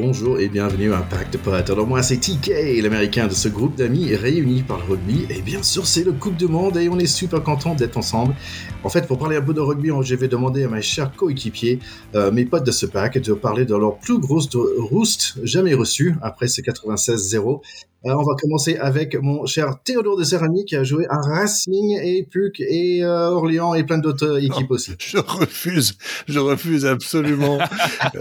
bonjour et bienvenue à de Potes. Alors moi c'est TK, l'américain de ce groupe d'amis réunis par le rugby. Et bien sûr c'est le Coupe du Monde et on est super content d'être ensemble. En fait pour parler un peu de rugby, je vais demander à mes chers coéquipiers, euh, mes potes de ce pack, de parler de leur plus grosse roost jamais reçue après ce 96-0. Euh, on va commencer avec mon cher Théodore de Serrani qui a joué à Racing et Puc et euh, Orléans et plein d'autres équipes aussi. Je refuse, je refuse absolument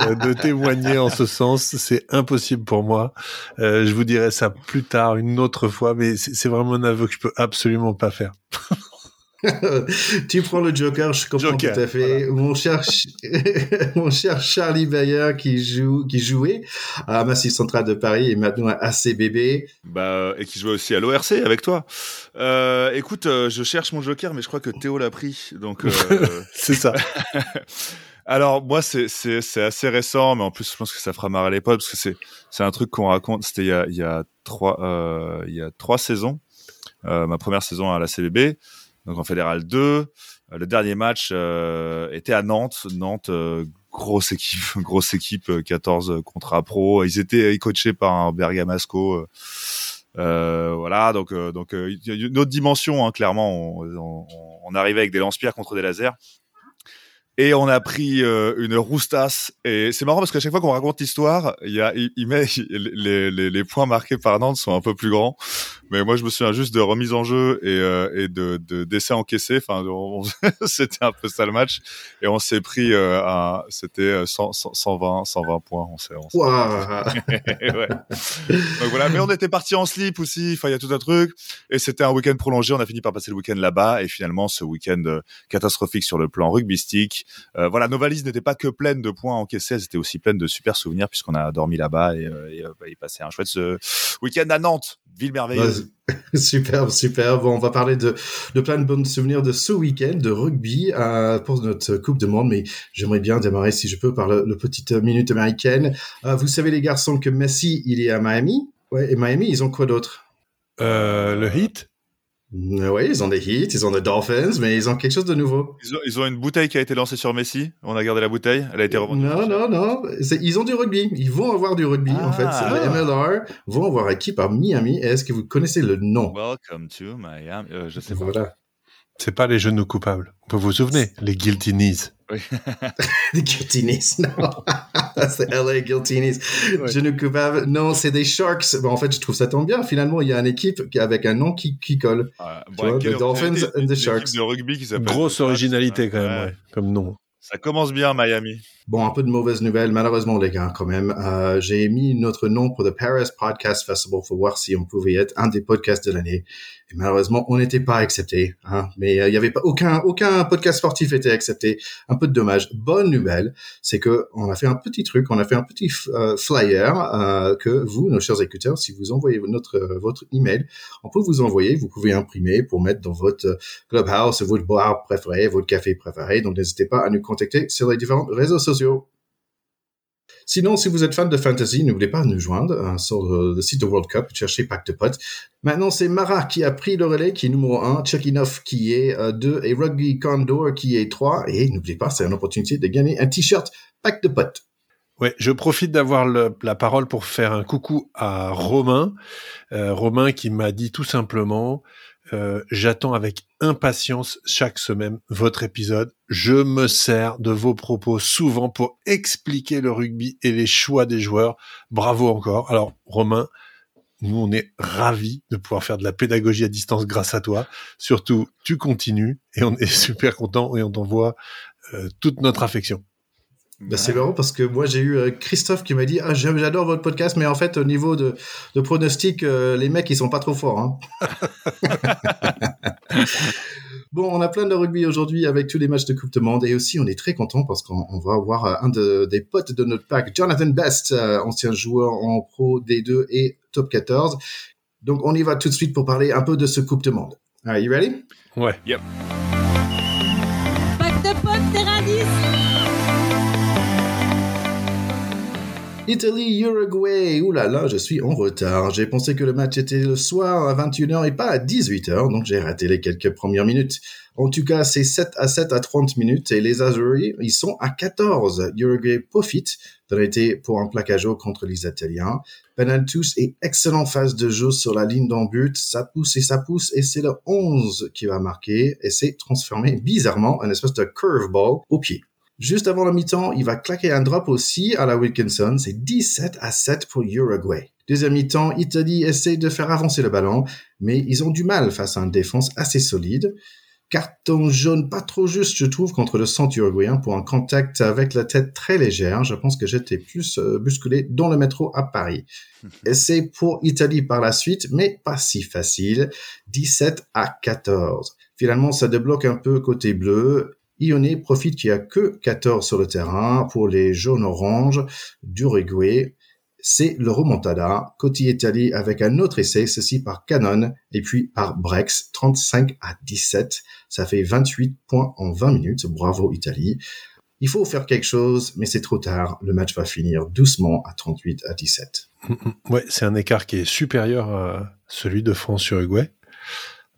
euh, de témoigner en ce sens. C'est impossible pour moi. je vous dirai ça plus tard, une autre fois, mais c'est vraiment un aveu que je peux absolument pas faire. tu prends le Joker, je comprends tout à fait. Mon cher, mon cher Charlie Bayer qui joue, qui jouait à Massif Central de Paris et maintenant à ACBB. Bah, et qui jouait aussi à l'ORC avec toi. Euh, écoute, euh, je cherche mon Joker, mais je crois que Théo l'a pris, donc. Euh... c'est ça. Alors moi c'est assez récent, mais en plus je pense que ça fera marrer les potes parce que c'est c'est un truc qu'on raconte. C'était il y a il y a trois euh, il y a trois saisons. Euh, ma première saison à la CBB donc en fédéral 2. Euh, le dernier match euh, était à Nantes. Nantes, euh, grosse équipe, grosse équipe, 14 contrats pro. Ils étaient coachés par Bergamasco. voilà, donc donc y a une autre dimension. Hein, clairement, on, on, arrivait avec des lance-pierres contre des lasers. Et on a pris une roustasse. Et c'est marrant parce qu'à chaque fois qu'on raconte l'histoire, il met les, les, les, points marqués par Nantes sont un peu plus grands. Mais moi, je me souviens juste de remise en jeu et, euh, et de, de d'essais encaissés. Enfin, c'était un peu ça le match. Et on s'est pris euh, à, c'était 100, 120, 120 points. On s'est, on ouais. Donc voilà. Mais on était parti en slip aussi. Enfin, il y a tout un truc. Et c'était un week-end prolongé. On a fini par passer le week-end là-bas. Et finalement, ce week-end euh, catastrophique sur le plan rugbystique. Euh, voilà, nos valises n'étaient pas que pleines de points encaissés. Elles étaient aussi pleines de super souvenirs puisqu'on a dormi là-bas et, et, bah, il passait un chouette ce week-end à Nantes. Ville merveilleuse. super, super. Bon, on va parler de, de plein de bons souvenirs de ce week-end de rugby euh, pour notre Coupe de Monde, mais j'aimerais bien démarrer, si je peux, par le, petite minute américaine. Euh, vous savez, les garçons, que Messi, il est à Miami. Ouais, et Miami, ils ont quoi d'autre? Euh, Le Heat? Oui, ils ont des hits, ils ont des Dolphins, mais ils ont quelque chose de nouveau. Ils ont, une bouteille qui a été lancée sur Messi. On a gardé la bouteille. Elle a été revendue. Non, non, non. Ils ont du rugby. Ils vont avoir du rugby, en fait. Ah. Les MLR vont avoir équipe à Miami. Est-ce que vous connaissez le nom? Welcome to Miami. Euh, je sais pas. Voilà. C'est pas les genoux coupables. Vous vous souvenez? Les guilty knees. Oui. les guilty knees, non. c'est LA guilty knees. Genoux coupables. Non, c'est des Sharks. Bon, en fait, je trouve ça tombe bien. Finalement, il y a une équipe avec un nom qui, qui colle. Ah, bon, vois, the Dolphins and the Sharks. De rugby qui Grosse originalité quand même, ouais. comme nom. Ça commence bien, Miami. Bon, un peu de mauvaises nouvelles, malheureusement, les gars, quand même. Euh, j'ai mis notre nom pour le Paris Podcast Festival pour voir si on pouvait être un des podcasts de l'année. Et malheureusement, on n'était pas accepté. Hein. Mais euh, il n'y avait pas aucun podcast sportif était accepté. Un peu de dommage. Bonne nouvelle, c'est que on a fait un petit truc, on a fait un petit euh, flyer que vous, nos chers écouteurs, si vous envoyez notre votre email, on peut vous envoyer. Vous pouvez imprimer pour mettre dans votre clubhouse, votre bar préféré, votre café préféré. Donc n'hésitez pas à nous contacter sur les différents réseaux sociaux. Sinon, si vous êtes fan de fantasy, n'oubliez pas de nous joindre euh, sur le, site de World Cup, cherchez Pack de Potes. Maintenant, c'est Mara qui a pris le relais, qui est numéro 1, Chekinov qui est 2 euh, et Rugby Condor qui est 3. Et n'oubliez pas, c'est une opportunité de gagner un t-shirt Pack de Potes. Ouais, je profite d'avoir la parole pour faire un coucou à Romain. Euh, Romain qui m'a dit tout simplement euh, j'attends avec impatience chaque semaine votre épisode. Je me sers de vos propos souvent pour expliquer le rugby et les choix des joueurs. Bravo encore. Alors, Romain, nous, on est ravis de pouvoir faire de la pédagogie à distance grâce à toi. Surtout, tu continues et on est super content et on t'envoie euh, toute notre affection. Bah, c'est marrant parce que moi j'ai eu euh, Christophe qui m'a dit ah j'adore votre podcast mais en fait au niveau de, de pronostic euh, les mecs ils sont pas trop forts. Hein. bon on a plein de rugby aujourd'hui avec tous les matchs de Coupe de Monde et aussi on est très content parce qu'on va avoir euh, un de, des potes de notre pack Jonathan Best ancien joueur en pro D2 et top 14. Donc on y va tout de suite pour parler un peu de ce Coupe de Monde. Are you ready? Ouais. Yep. Italie, Uruguay. Ouh là je suis en retard. J'ai pensé que le match était le soir à 21h et pas à 18h, donc j'ai raté les quelques premières minutes. En tout cas, c'est 7 à 7 à 30 minutes et les Azuris, ils sont à 14. Uruguay profite de l'été pour un plaquage contre les Italiens. Penaltus est excellent phase de jeu sur la ligne d'en but. Ça pousse et ça pousse et c'est le 11 qui va marquer et c'est transformé bizarrement en espèce de curveball au pied. Juste avant le mi-temps, il va claquer un drop aussi à la Wilkinson. C'est 17 à 7 pour Uruguay. Deuxième mi-temps, Italie essaie de faire avancer le ballon, mais ils ont du mal face à une défense assez solide. Carton jaune pas trop juste, je trouve, contre le centre uruguayen pour un contact avec la tête très légère. Je pense que j'étais plus euh, bousculé dans le métro à Paris. Essai pour Italie par la suite, mais pas si facile. 17 à 14. Finalement, ça débloque un peu côté bleu. Ione profite qu'il n'y a que 14 sur le terrain pour les jaunes-oranges d'Uruguay. C'est le remontada, côté Italie avec un autre essai, ceci par Canon et puis par Brex, 35 à 17. Ça fait 28 points en 20 minutes. Bravo Italie. Il faut faire quelque chose, mais c'est trop tard. Le match va finir doucement à 38 à 17. Ouais, c'est un écart qui est supérieur à celui de France-Uruguay.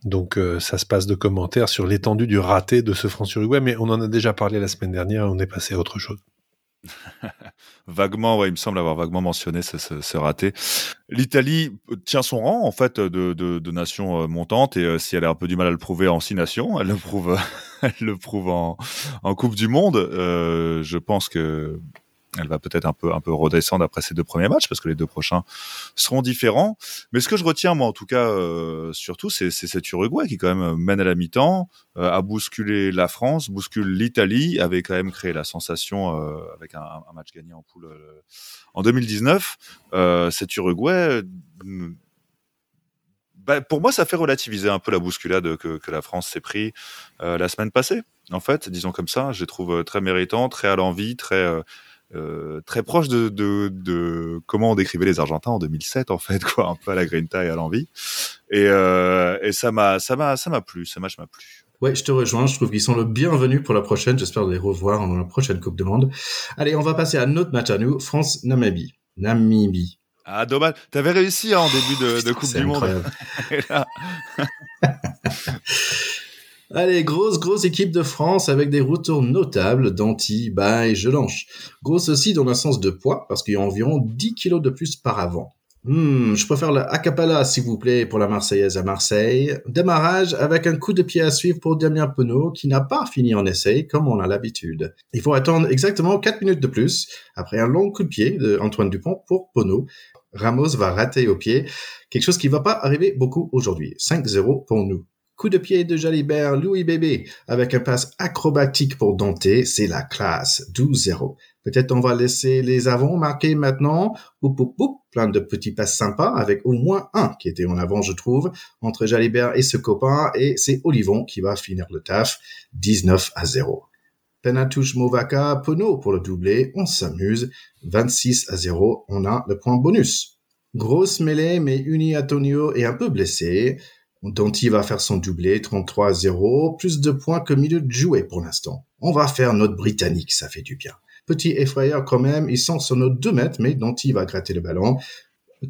Donc euh, ça se passe de commentaires sur l'étendue du raté de ce France-Uruguay, mais on en a déjà parlé la semaine dernière, on est passé à autre chose. vaguement, ouais, il me semble avoir vaguement mentionné ce, ce, raté. L'Italie tient son rang en fait de, de, nation euh, montante et euh, si elle a un peu du mal à le prouver en six nations, elle le prouve, elle le prouve en, en Coupe du Monde. Je pense que elle va peut-être un peu un peu redescendre après ces deux premiers matchs parce que les deux prochains seront différents. Mais ce que je retiens moi en tout cas euh, surtout c'est cet Uruguay qui quand même mène à la mi-temps, euh, a bousculé la France, bouscule l'Italie, avait quand même créé la sensation euh, avec un, un, match gagné en poule euh, en 2019. Euh, cet Uruguay bah, pour moi, ça fait relativiser un peu la bousculade que, que la France s'est pris la semaine passée. En fait, disons comme ça, je les trouve très méritants, très à l'envie, très euh, très proche de, de, de, comment on décrivait les Argentins en 2007 en fait quoi un peu à la Grinta et à l'envie et, euh, et ça m'a ça m'a ça m'a plu ce match m'a plu Ouais, je te rejoins. Je trouve qu'ils sont le bienvenu pour la prochaine. J'espère les revoir dans la prochaine Coupe du Monde. Allez, on va passer à notre match à nous. France-Namibie. Namibie. Ah, dommage. T'avais réussi hein, en début de, de Coupe du Monde. Allez, grosse, grosse équipe de France avec des retours notables d'Anti, Baye, Gelanche. Grosse aussi dans le sens de poids, parce qu'il y a environ 10 kilos de plus par avant. Hmm, je préfère la acapella, s'il vous plaît, pour la Marseillaise à Marseille. Démarrage avec un coup de pied à suivre pour Damien Penaud, qui n'a pas fini en essai, comme on a l'habitude. Il faut attendre exactement 4 minutes de plus, après un long coup de pied d'Antoine Dupont pour Penaud. Ramos va rater au pied, quelque chose qui va pas arriver beaucoup aujourd'hui. 5-0 pour nous. Coup de pied de Jalibert, Louis Bébé, avec un passe acrobatique pour Dante, c'est la classe, 12-0. Peut-être on va laisser les avants marquer maintenant. Oup, oup, oup. Plein de petits passes sympas avec au moins un qui était en avant, je trouve, entre Jalibert et ce copain. Et c'est Olivon qui va finir le taf. 19 à 0. Penatouche Movaka, Pono pour le doublé. On s'amuse. 26 à 0. On a le point bonus. Grosse mêlée, mais Uni Antonio est un peu blessé. Danti va faire son doublé, 33-0, plus de points que milieu de jouer pour l'instant. On va faire notre britannique, ça fait du bien. Petit effrayeur quand même, il sent sur nos 2 mètres, mais Danti va gratter le ballon.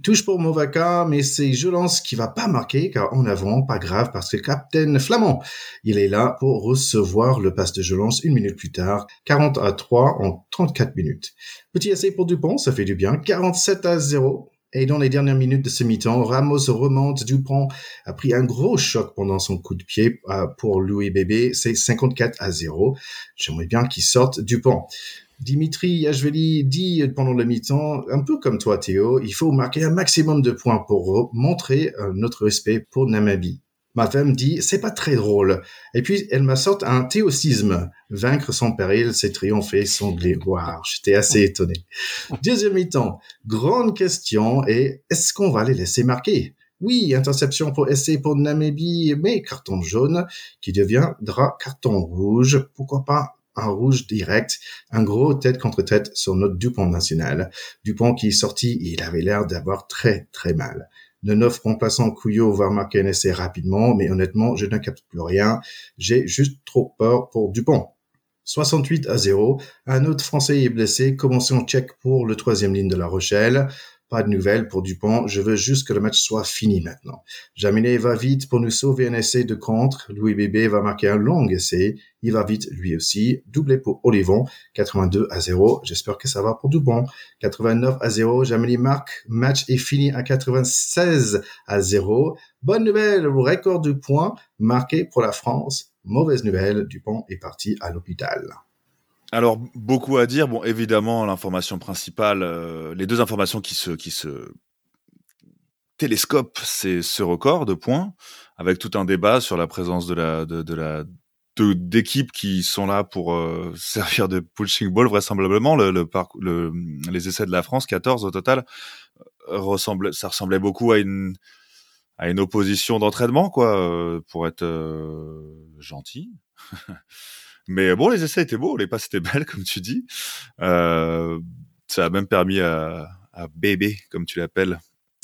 Touche pour Movaka, mais c'est Jolance qui va pas marquer, car en avant, pas grave, parce que Captain Flamand, il est là pour recevoir le passe de Jolance une minute plus tard, 40 à 3 en 34 minutes. Petit essai pour Dupont, ça fait du bien, 47 à 0. Et dans les dernières minutes de ce mi-temps, Ramos remonte. Dupont a pris un gros choc pendant son coup de pied euh, pour Louis Bébé. C'est 54 à 0. J'aimerais bien qu'il sorte Dupont. Dimitri Yachvili dit pendant le mi-temps, un peu comme toi Théo, il faut marquer un maximum de points pour montrer euh, notre respect pour Namabi. Ma femme dit, c'est pas très drôle. Et puis, elle m'a sorti un théocisme. Vaincre sans péril, c'est triompher sans gloire. J'étais assez étonné. Deuxième mi-temps. Grande question et est-ce qu'on va les laisser marquer? Oui, interception pour essai pour Namibie, mais carton jaune qui deviendra carton rouge. Pourquoi pas un rouge direct, un gros tête contre tête sur notre Dupont national. Dupont qui est sorti, il avait l'air d'avoir très très mal. Le neuf remplaçant Couillot va marquer un essai rapidement, mais honnêtement, je ne capte plus rien. J'ai juste trop peur pour Dupont. 68 à 0. Un autre Français est blessé. Commençons check pour le troisième ligne de La Rochelle. Pas de nouvelles pour Dupont. Je veux juste que le match soit fini maintenant. Jaminet va vite pour nous sauver un essai de contre. Louis Bébé va marquer un long essai. Il va vite lui aussi. Doublé pour Olivon. 82 à 0. J'espère que ça va pour Dupont. 89 à 0. Jaminet marque. Match est fini à 96 à 0. Bonne nouvelle. Record de points marqué pour la France. Mauvaise nouvelle. Dupont est parti à l'hôpital. Alors beaucoup à dire. Bon, évidemment, l'information principale, euh, les deux informations qui se qui se télescopent, c'est ce record de points, avec tout un débat sur la présence de la de, de la d'équipes qui sont là pour euh, servir de pushing ball vraisemblablement le, le, le, les essais de la France 14 au total euh, ressemble ça ressemblait beaucoup à une à une opposition d'entraînement quoi pour être gentil Mais bon, les essais étaient beaux, les passes étaient belles, comme tu dis. Euh, ça a même permis à, à Bébé, comme tu l'appelles,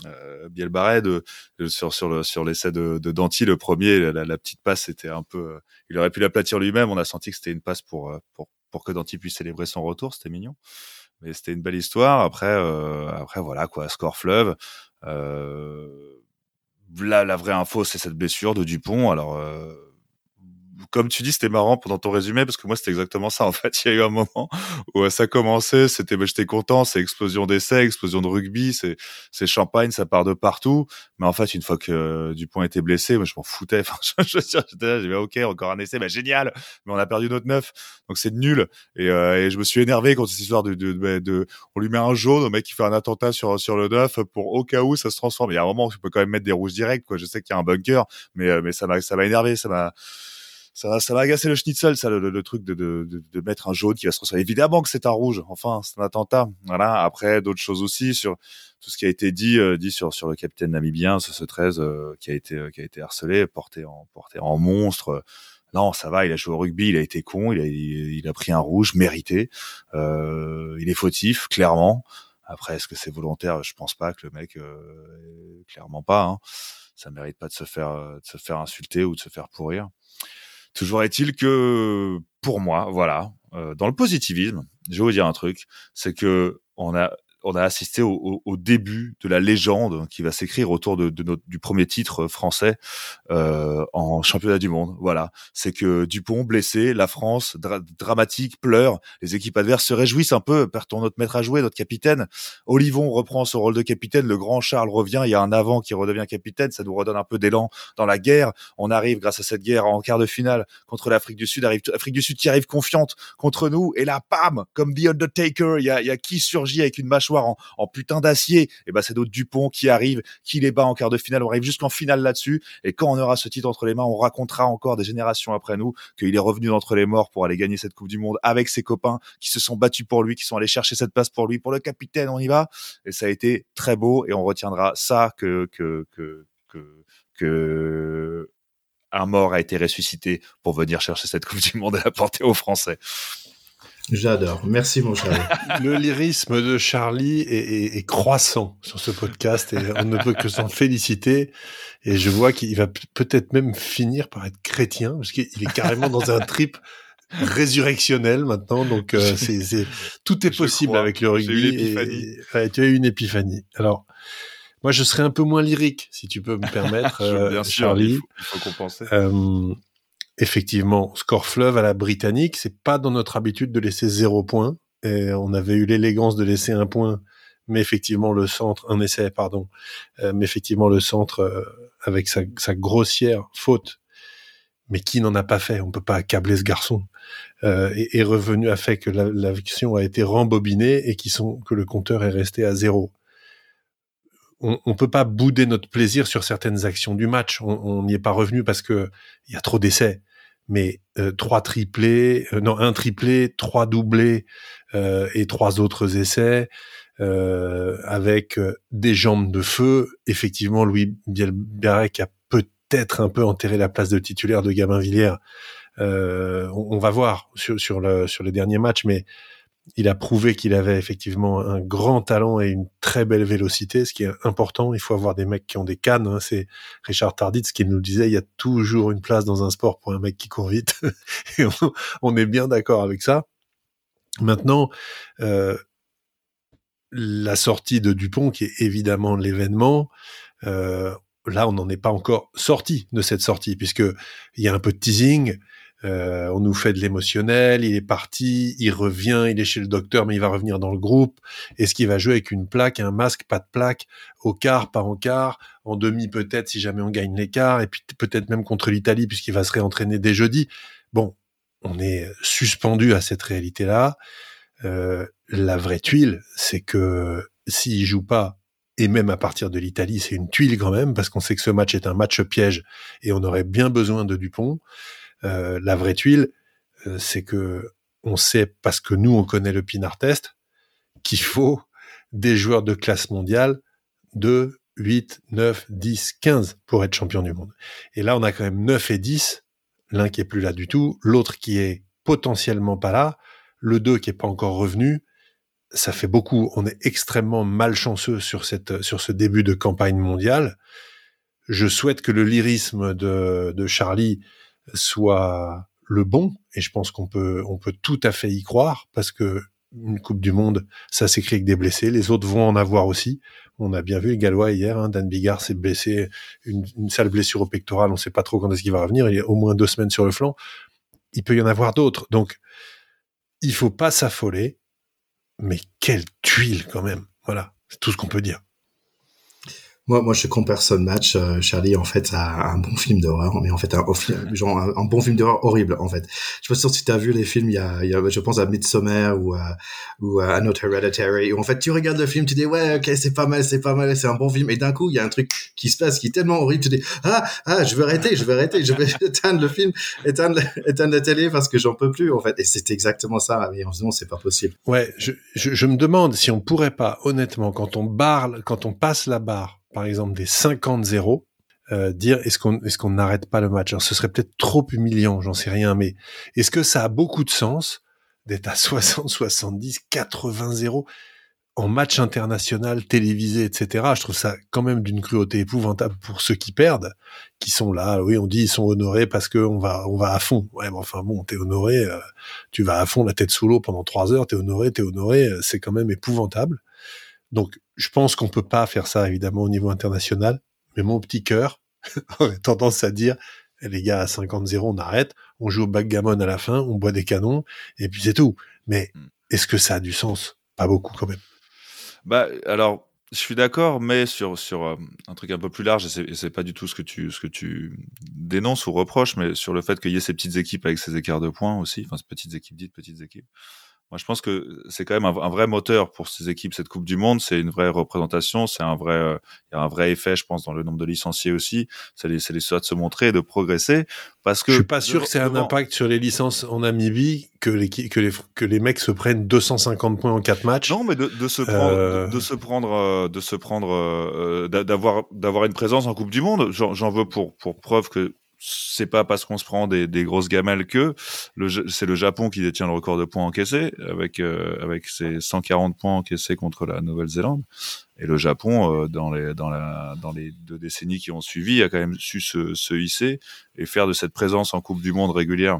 euh, Bielbarret, de, sur, sur, le, sur l'essai de, de Danti, le premier, la, la, petite passe était un peu... Euh, il aurait pu l'aplatir lui-même, on a senti que c'était une passe pour, euh, pour, pour que Danti puisse célébrer son retour, c'était mignon. Mais c'était une belle histoire. Après, euh, après voilà, quoi, score fleuve. Euh, là, la vraie info, c'est cette blessure de Dupont. Alors... Euh, comme tu dis, c'était marrant pendant ton résumé parce que moi c'était exactement ça. En fait, il y a eu un moment où ça commençait, c'était, bah, j'étais content, c'est explosion d'essais, explosion de rugby, c'est, c'est champagne, ça part de partout. Mais en fait, une fois que euh, Dupont était blessé, moi je m'en foutais. Enfin, je, je, là, j'ai dit ok, encore un essai, bah génial. Mais on a perdu notre neuf, donc c'est nul. Et, euh, et, je me suis énervé quand cette histoire de, de, de, de, on lui met un jaune au mec qui fait un attentat sur sur le neuf pour au cas où ça se transforme. Il y a un moment où tu peux quand même mettre des rouges directs, quoi. Je sais qu'il y a un bunker, mais euh, ça m'a énervé, ça, ça va agacer le schnitzel, ça, le, le, truc de, de, de, mettre un jaune qui va se transformer. Évidemment que c'est un rouge. Enfin, c'est un attentat. Voilà. Après, d'autres choses aussi sur tout ce qui a été dit, euh, dit sur sur le capitaine namibien, ce, ce 13 euh, qui a été euh, qui a été harcelé, porté en porté en monstre. Non, ça va. Il a joué au rugby, il a été con, il a il, a pris un rouge mérité. il est fautif, clairement. Après, est-ce que c'est volontaire? Je pense pas que le mec, clairement pas. Hein. Ça mérite pas de se faire de se faire insulter ou de se faire pourrir. Toujours est-il que, pour moi, voilà, euh, dans le positivisme, je vais vous dire un truc, c'est que on a on a assisté au, au, début de la légende qui va s'écrire autour de, de notre, du premier titre français euh, en championnat du monde. Voilà, c'est que Dupont blessé, la France dramatique pleure, les équipes adverses se réjouissent un peu, perdons notre maître à jouer, notre capitaine? Olivon reprend son rôle de capitaine, le grand Charles revient, il y a un avant qui redevient capitaine, ça nous redonne un peu d'élan dans la guerre. On arrive grâce à cette guerre en quart de finale contre l'Afrique du Sud, arrive l'Afrique du Sud qui arrive confiante contre nous. Et là, pam, comme The Undertaker, il y a, y a qui surgit avec une mâchoire en, putain d'acier, et ben c'est d'autres Dupont qui arrive, qui les bat en quart de finale. On arrive jusqu'en finale là-dessus. Et quand on aura ce titre entre les mains, on racontera encore des générations après nous qu'il est revenu d'entre les morts pour aller gagner cette Coupe du Monde avec ses copains qui se sont battus pour lui, qui sont allés chercher cette place pour lui, pour le capitaine. On y va. Et ça a été très beau et on retiendra ça que que que que, que un mort a été ressuscité pour venir chercher cette Coupe du Monde et la porter aux Français. J'adore. Merci, mon Charlie. Le lyrisme de Charlie est, est, est, croissant sur ce podcast et on ne peut que s'en féliciter. Et je vois qu'il va peut-être même finir par être chrétien parce qu'il est carrément dans un trip résurrectionnel maintenant. Donc, euh, c'est, tout est possible avec le rugby. Et, tu as eu une épiphanie. Alors, moi, je serais un peu moins lyrique, si tu peux me permettre, euh, Charlie. il, faut, il faut compenser. Euh, effectivement, score fleuve à la britannique, c'est pas dans notre habitude de laisser zéro point. Et on avait eu l'élégance de laisser un point, mais effectivement le centre, un essai, pardon, euh, mais effectivement le centre euh, avec sa, grossière faute, mais qui n'en a pas fait On peut pas accabler ce garçon. Euh, est, revenu à fait que l'action a été rembobinée et qui sont que le compteur est resté à zéro. On, on peut pas bouder notre plaisir sur certaines actions du match. On n'y est pas revenu parce que il y a trop d'essais mais euh, trois triplés, euh, non un triplé, trois doublés euh, et trois autres essais avec des jambes de feu. Effectivement, Louis Bielbarek a peut-être un peu enterré la place de titulaire de Gabin Villiers. On, va voir sur, sur, le, sur les derniers matchs, mais Il a prouvé qu'il avait effectivement un grand talent et une très belle vélocité, ce qui est important. Il faut avoir des mecs qui ont des cannes. Hein. C'est Richard Tarditz qui nous disait. Il y a toujours une place dans un sport pour un mec qui court vite. et on, est bien d'accord avec ça. Maintenant, euh, la sortie de Dupont, qui est évidemment l'événement, euh, là, on n'en est pas encore sorti de cette sortie, puisque il y a un peu de teasing. Euh, on nous fait de l'émotionnel, il est parti, il revient, il est chez le docteur, mais il va revenir dans le groupe. Est-ce qu'il va jouer avec une plaque, un masque, pas de plaque, au quart, pas en quart, en demi peut-être si jamais on gagne l'écart, et puis peut-être même contre l'Italie puisqu'il va se réentraîner dès jeudi. Bon, on est suspendu à cette réalité-là. Euh, la vraie tuile, c'est que s'il joue pas, et même à partir de l'Italie, c'est une tuile quand même, parce qu'on sait que ce match est un match piège et on aurait bien besoin de Dupont. Euh, la vraie tuile, euh, c'est que on sait, parce que nous, on connaît le Pinard Test, qu'il faut des joueurs de classe mondiale de 8, 9, 10, 15 pour être champion du monde. Et là, on a quand même 9 et 10, l'un qui est plus là du tout, l'autre qui est potentiellement pas là, le 2 qui est pas encore revenu, ça fait beaucoup. On est extrêmement malchanceux sur cette, sur ce début de campagne mondiale. Je souhaite que le lyrisme de, de Charlie soit le bon, et je pense qu'on peut, on peut tout à fait y croire, parce que une Coupe du Monde, ça s'écrit avec des blessés. Les autres vont en avoir aussi. On a bien vu les Gallois hier. Hein, Dan Bigard s'est blessé, une, une, sale blessure au pectoral. On ne sait pas trop quand est-ce qu'il va revenir. Il a au moins deux semaines sur le flanc. Il peut y en avoir d'autres. Donc, il faut pas s'affoler mais quelle tuile quand même. Voilà, c'est tout ce qu'on peut dire. Moi, moi, je compare ce match, euh, Charlie, en fait, à, un bon film d'horreur, mais en fait, un, genre un, bon film d'horreur horrible, en fait. Je sais pas si tu as vu les films, il y a, il y a je pense à Midsommar ou à, ou à Note Hereditary, où en fait, tu regardes le film, tu dis, ouais, ok, c'est pas mal, c'est pas mal, c'est un bon film, et d'un coup, il y a un truc qui se passe qui est tellement horrible, tu dis, ah, ah, je vais arrêter, je vais arrêter, je vais éteindre le film, éteindre, éteindre la télé parce que j'en peux plus, en fait. Et c'est exactement ça, mais en c'est pas possible. Ouais, je, je, je me demande si on pourrait pas, honnêtement, quand on barre, quand on passe la barre, par exemple des 50-0, euh, dire est-ce qu'on est-ce qu'on n'arrête pas le match? Alors, Ce serait peut-être trop humiliant, j'en sais rien, mais est-ce que ça a beaucoup de sens d'être à 60, 70, 80-0 en match international, télévisé, etc. Je trouve ça quand même d'une cruauté épouvantable pour ceux qui perdent, qui sont là. Oui, on dit ils sont honorés parce que on va on va à fond. Ouais, mais enfin bon, t'es honoré, euh, tu vas à fond la tête sous l'eau pendant trois heures, t'es honoré, t'es honoré, euh, c'est quand même épouvantable. Donc, je pense qu'on peut pas faire ça évidemment au niveau international, mais mon petit cœur aurait tendance à dire eh, les gars à 50-0 on arrête, on joue au backgammon à la fin, on boit des canons et puis c'est tout. Mais hmm. est-ce que ça a du sens? Pas beaucoup quand même. Bah alors je suis d'accord, mais sur sur euh, un truc un peu plus large, et c'est pas du tout ce que tu ce que tu dénonces ou reproches, mais sur le fait qu'il y ait ces petites équipes avec ces écarts de points aussi, enfin ces petites équipes dites petites équipes. Moi, je pense que c'est quand même un, vrai moteur pour ces équipes, cette Coupe du Monde. C'est une vraie représentation, c'est un vrai, euh, il y a un vrai effet, je pense, dans le nombre de licenciés aussi. Ça les, ça les de se montrer et de progresser. Parce que je suis pas sûr que c'est un impact sur les licences en Namibie que les que les que les mecs se prennent 250 points en quatre matchs. Non, mais de, de se prendre, euh... de, se prendre, euh, de se prendre, euh, d'avoir d'avoir une présence en Coupe du Monde. J'en veux pour pour preuve que c'est pas parce qu'on se prend des, des grosses gamelles que c'est le Japon qui détient le record de points encaissés avec euh, avec ses 140 points encaissés contre la Nouvelle-Zélande. Et le Japon euh, dans les dans la dans les deux décennies qui ont suivi a quand même su se, se hisser et faire de cette présence en Coupe du Monde régulière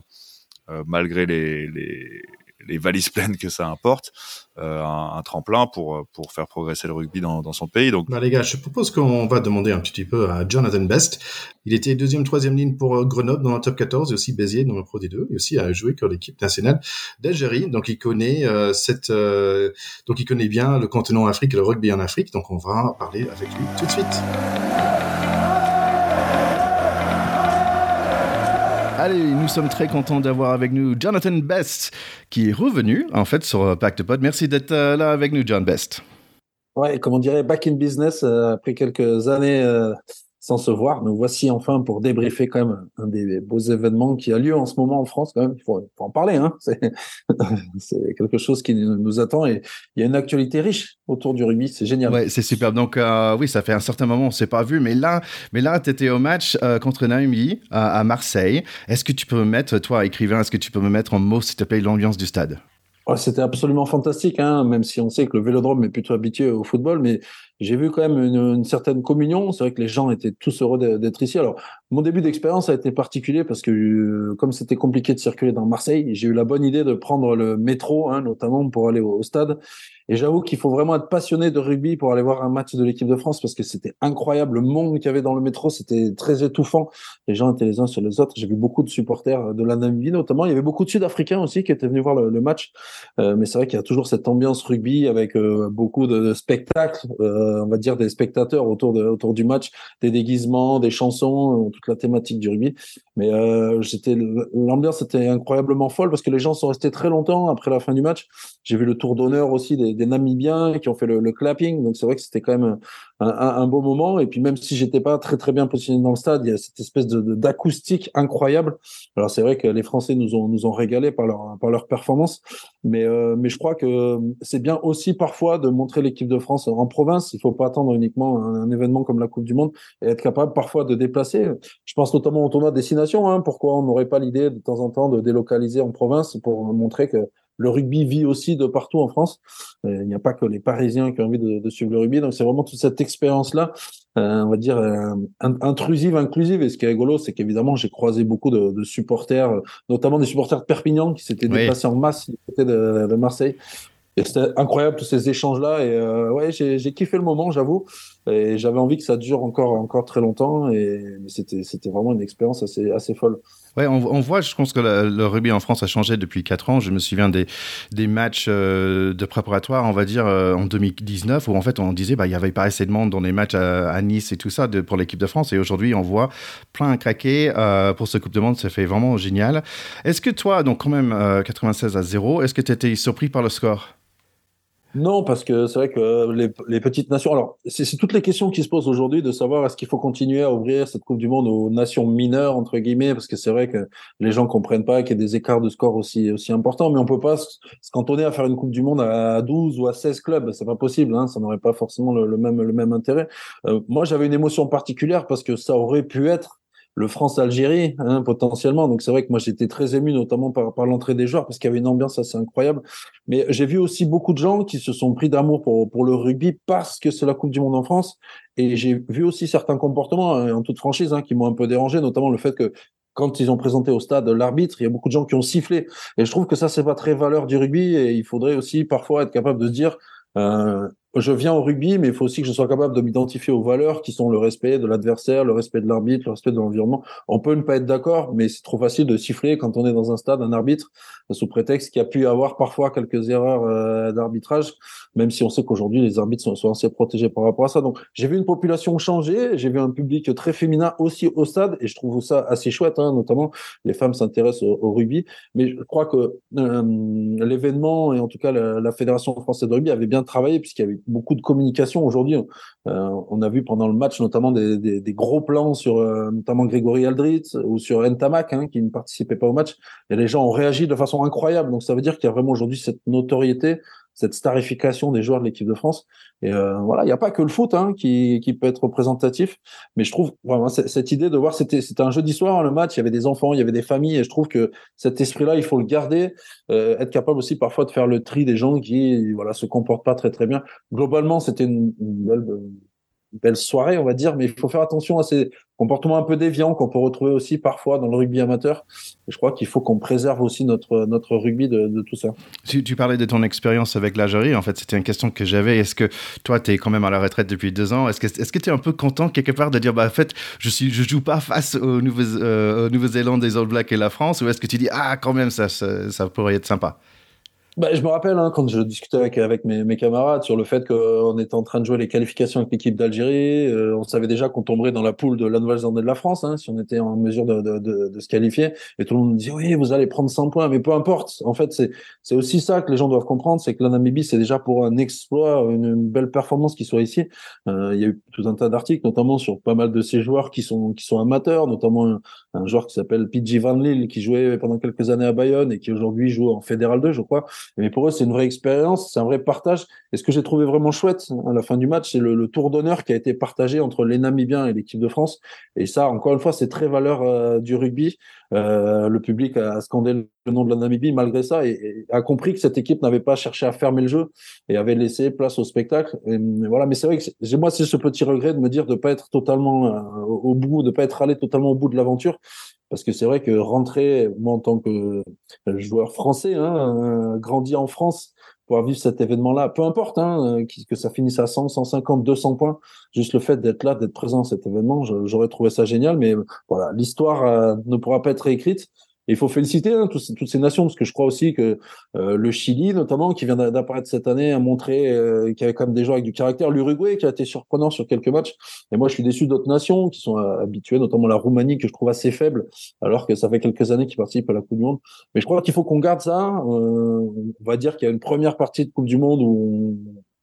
euh, malgré les, les les valises pleines que ça importe, euh, un, tremplin pour pour faire progresser le rugby dans, dans son pays. Donc, bah les gars, je propose qu'on va demander un petit peu à Jonathan Best. Il était deuxième, troisième ligne pour euh, Grenoble dans le top 14 et aussi Béziers dans le Pro D2 et aussi a joué pour l'équipe nationale d'Algérie. Donc il connaît euh, cette, euh, donc il connaît bien le continent Afrique et le rugby en Afrique. Donc on va parler avec lui tout de suite. Allez, nous sommes très contents d'avoir avec nous Jonathan Best, qui est revenu en fait sur Pacte Pod. Merci d'être euh, là avec nous, John Best. Ouais, comme on dirait, back in business euh, après quelques années euh, sans se voir. Nous voici enfin pour débriefer quand même un des beaux événements qui a lieu en ce moment en France. Quand même, il faut, en parler. Hein. C'est quelque chose qui nous attend et il y a une actualité riche autour du rugby. C'est génial. Ouais, c'est super. Donc euh, oui, ça fait un certain moment on s'est pas vu, mais là, mais là, tu étais au match euh, contre Naomi à, à Marseille. Est-ce que tu peux me mettre, toi, écrivain, est-ce que tu peux me mettre en mots, s'il te plaît, l'ambiance du stade? C'était absolument fantastique, hein, même si on sait que le Vélodrome est plutôt habitué au football, mais j'ai vu quand même une, une certaine communion. C'est vrai que les gens étaient tous heureux d'être ici. Alors, mon début d'expérience a été particulier parce que euh, comme c'était compliqué de circuler dans Marseille, j'ai eu la bonne idée de prendre le métro, hein, notamment pour aller au, stade. Et j'avoue qu'il faut vraiment être passionné de rugby pour aller voir un match de l'équipe de France parce que c'était incroyable. Le monde qu'il y avait dans le métro, c'était très étouffant. Les gens étaient les uns sur les autres. J'ai vu beaucoup de supporters de la notamment. Il y avait beaucoup de Sud-Africains aussi qui étaient venus voir le, match. Euh, mais c'est vrai qu'il y a toujours cette ambiance rugby avec euh, beaucoup de, spectacles. Euh, on va dire des spectateurs autour de autour du match, des déguisements, des chansons, euh, toute la thématique du rugby. Mais euh, j'étais l'ambiance était incroyablement folle parce que les gens sont restés très longtemps après la fin du match. J'ai vu le tour d'honneur aussi des, Namibiens qui ont fait le, le clapping, donc c'est vrai que c'était quand même un, un, beau moment. Et puis même si j'étais pas très très bien positionné dans le stade, il y a cette espèce d'acoustique incroyable. Alors c'est vrai que les Français nous ont nous ont régalé par leur par leur performance, mais euh, mais je crois que c'est bien aussi parfois de montrer l'équipe de France en province. Il faut pas attendre uniquement un, événement comme la Coupe du Monde et être capable parfois de déplacer. Je pense notamment au tournoi de destination. Hein, pourquoi on n'aurait pas l'idée de temps en temps de délocaliser en province pour montrer que le rugby vit aussi de partout en France. Euh, il n'y a pas que les Parisiens qui ont envie de, de suivre le rugby. Donc c'est vraiment toute cette expérience-là, euh, on va dire euh, intrusive, inclusive. Et ce qui est rigolo, c'est qu'évidemment j'ai croisé beaucoup de, de, supporters, notamment des supporters de Perpignan qui s'étaient déplacés en masse du côté de, de Marseille. Et c'était incroyable tous ces échanges-là. Et euh, ouais, j'ai kiffé le moment, j'avoue. Et j'avais envie que ça dure encore, encore très longtemps. Et c'était, vraiment une expérience assez, assez folle. Ouais, on, voit, je pense que le rugby en France a changé depuis 4 ans. Je me souviens des, des matchs euh, de préparatoire, on va dire, euh, en 2019, où en fait on disait bah, il y avait pas assez de monde dans les matchs à, Nice et tout ça pour l'équipe de France. Et aujourd'hui, on voit plein à craquer euh, pour ce Coupe de Monde. Ça fait vraiment génial. Est-ce que toi, donc quand même 96 à 0, est-ce que tu étais surpris par le score? Non, parce que c'est vrai que les, les, petites nations. Alors, c'est toutes les questions qui se posent aujourd'hui de savoir est-ce qu'il faut continuer à ouvrir cette Coupe du Monde aux nations mineures entre guillemets, parce que c'est vrai que les gens comprennent pas qu'il y a des écarts de score aussi aussi importants, mais on peut pas se cantonner à faire une Coupe du Monde à 12 ou à 16 clubs, c'est pas possible. Hein, ça n'aurait pas forcément le, le, même le même intérêt. Euh, moi, j'avais une émotion particulière parce que ça aurait pu être le France-Algérie hein, potentiellement. Donc c'est vrai que moi j'étais très ému notamment par, par l'entrée des joueurs parce qu'il y avait une ambiance assez incroyable. Mais j'ai vu aussi beaucoup de gens qui se sont pris d'amour pour, pour le rugby parce que c'est la Coupe du Monde en France. Et j'ai vu aussi certains comportements hein, en toute franchise hein, qui m'ont un peu dérangé, notamment le fait que quand ils ont présenté au stade l'arbitre, il y a beaucoup de gens qui ont sifflé. Et je trouve que ça c'est pas très valeur du rugby et il faudrait aussi parfois être capable de dire euh, je viens au rugby, mais il faut aussi que je sois capable de m'identifier aux valeurs qui sont le respect de l'adversaire, le respect de l'arbitre, le respect de l'environnement. On peut ne pas être d'accord, mais c'est trop facile de siffler quand on est dans un stade, un arbitre, sous prétexte qu'il y a pu avoir parfois quelques erreurs euh, d'arbitrage, même si on sait qu'aujourd'hui les arbitres sont, sont, assez protégés par rapport à ça. Donc j'ai vu une population changer, j'ai vu un public très féminin aussi au stade, et je trouve ça assez chouette, hein, notamment les femmes s'intéressent au, rugby, mais je crois que euh, l'événement et en tout cas la, la Fédération française de rugby avait bien travaillé puisqu'il y avait beaucoup de communication aujourd'hui. Euh, on a vu pendant le match notamment des, gros plans sur euh, notamment Grégory Aldritz ou sur Ntamak hein, qui ne participait pas au match. Et les gens ont réagi de façon incroyable. Donc ça veut dire qu'il y a vraiment aujourd'hui cette notoriété cette starification des joueurs de l'équipe de France. Et euh, voilà, il n'y a pas que le foot hein, qui, qui peut être représentatif, mais je trouve vraiment cette idée de voir, c'était c'était un jeudi soir le match, il y avait des enfants, il y avait des familles, et je trouve que cet esprit-là, il faut le garder, euh, être capable aussi parfois de faire le tri des gens qui voilà se comportent pas très très bien. Globalement, c'était une, une belle belle soirée, on va dire, mais il faut faire attention à ces comportements un peu déviants qu'on peut retrouver aussi parfois dans le rugby amateur. Et je crois qu'il faut qu'on préserve aussi notre, notre rugby de, tout ça. Tu, parlais de ton expérience avec l'Algérie. En fait, c'était une question que j'avais. Est-ce que toi, tu es quand même à la retraite depuis deux ans? Est-ce que tu es un peu content quelque part de dire, bah, en fait, je suis, je joue pas face aux Nouvelles-Zélande, euh, des All Blacks et la France? Ou est-ce que tu dis, ah, quand même, ça, ça pourrait être sympa? Bah, je me rappelle hein, quand je discutais avec, mes, mes camarades sur le fait qu'on était en train de jouer les qualifications avec l'équipe d'Algérie. Euh, on savait déjà qu'on tomberait dans la poule de la Nouvelle-Zélande et de la France hein, si on était en mesure de, de, de, de, se qualifier. Et tout le monde dit oui, vous allez prendre 100 points, mais peu importe. En fait, c'est aussi ça que les gens doivent comprendre, c'est que la Namibie, c'est déjà pour un exploit, une, belle performance qui soit ici. Euh, il y a eu tout un tas d'articles, notamment sur pas mal de ces joueurs qui sont qui sont amateurs, notamment un, un joueur qui s'appelle PG Van Lille qui jouait pendant quelques années à Bayonne et qui aujourd'hui joue en Fédéral 2, je crois Mais pour eux, c'est une vraie expérience, c'est un vrai partage. Et ce que j'ai trouvé vraiment chouette à la fin du match, c'est le, tour d'honneur qui a été partagé entre les Namibiens et l'équipe de France. Et ça, encore une fois, c'est très valeur euh, du rugby. Euh, le public a scandé le nom de la Namibie malgré ça et, a compris que cette équipe n'avait pas cherché à fermer le jeu et avait laissé place au spectacle. Et, voilà, mais c'est vrai que j'ai moi c'est ce petit regret de me dire de pas être totalement euh, au bout, de pas être allé totalement au bout de l'aventure. Parce que c'est vrai que rentrer, moi en tant que joueur français, hein, grandi en France, pouvoir vivre cet événement-là, peu importe hein, que ça finisse à 100, 150, 200 points, juste le fait d'être là, d'être présent à cet événement, j'aurais trouvé ça génial. Mais voilà, l'histoire euh, ne pourra pas être réécrite il faut féliciter hein, toutes, ces nations, parce que je crois aussi que euh, le Chili, notamment, qui vient d'apparaître cette année, a montré euh, qu'il y avait quand même des joueurs avec du caractère. L'Uruguay, qui a été surprenant sur quelques matchs. Et moi, je suis déçu d'autres nations qui sont euh, habituées, notamment la Roumanie, que je trouve assez faible, alors que ça fait quelques années qu'ils participent à la Coupe du Monde. Mais je crois qu'il faut qu'on garde ça. on va dire qu'il y a une première partie de Coupe du Monde où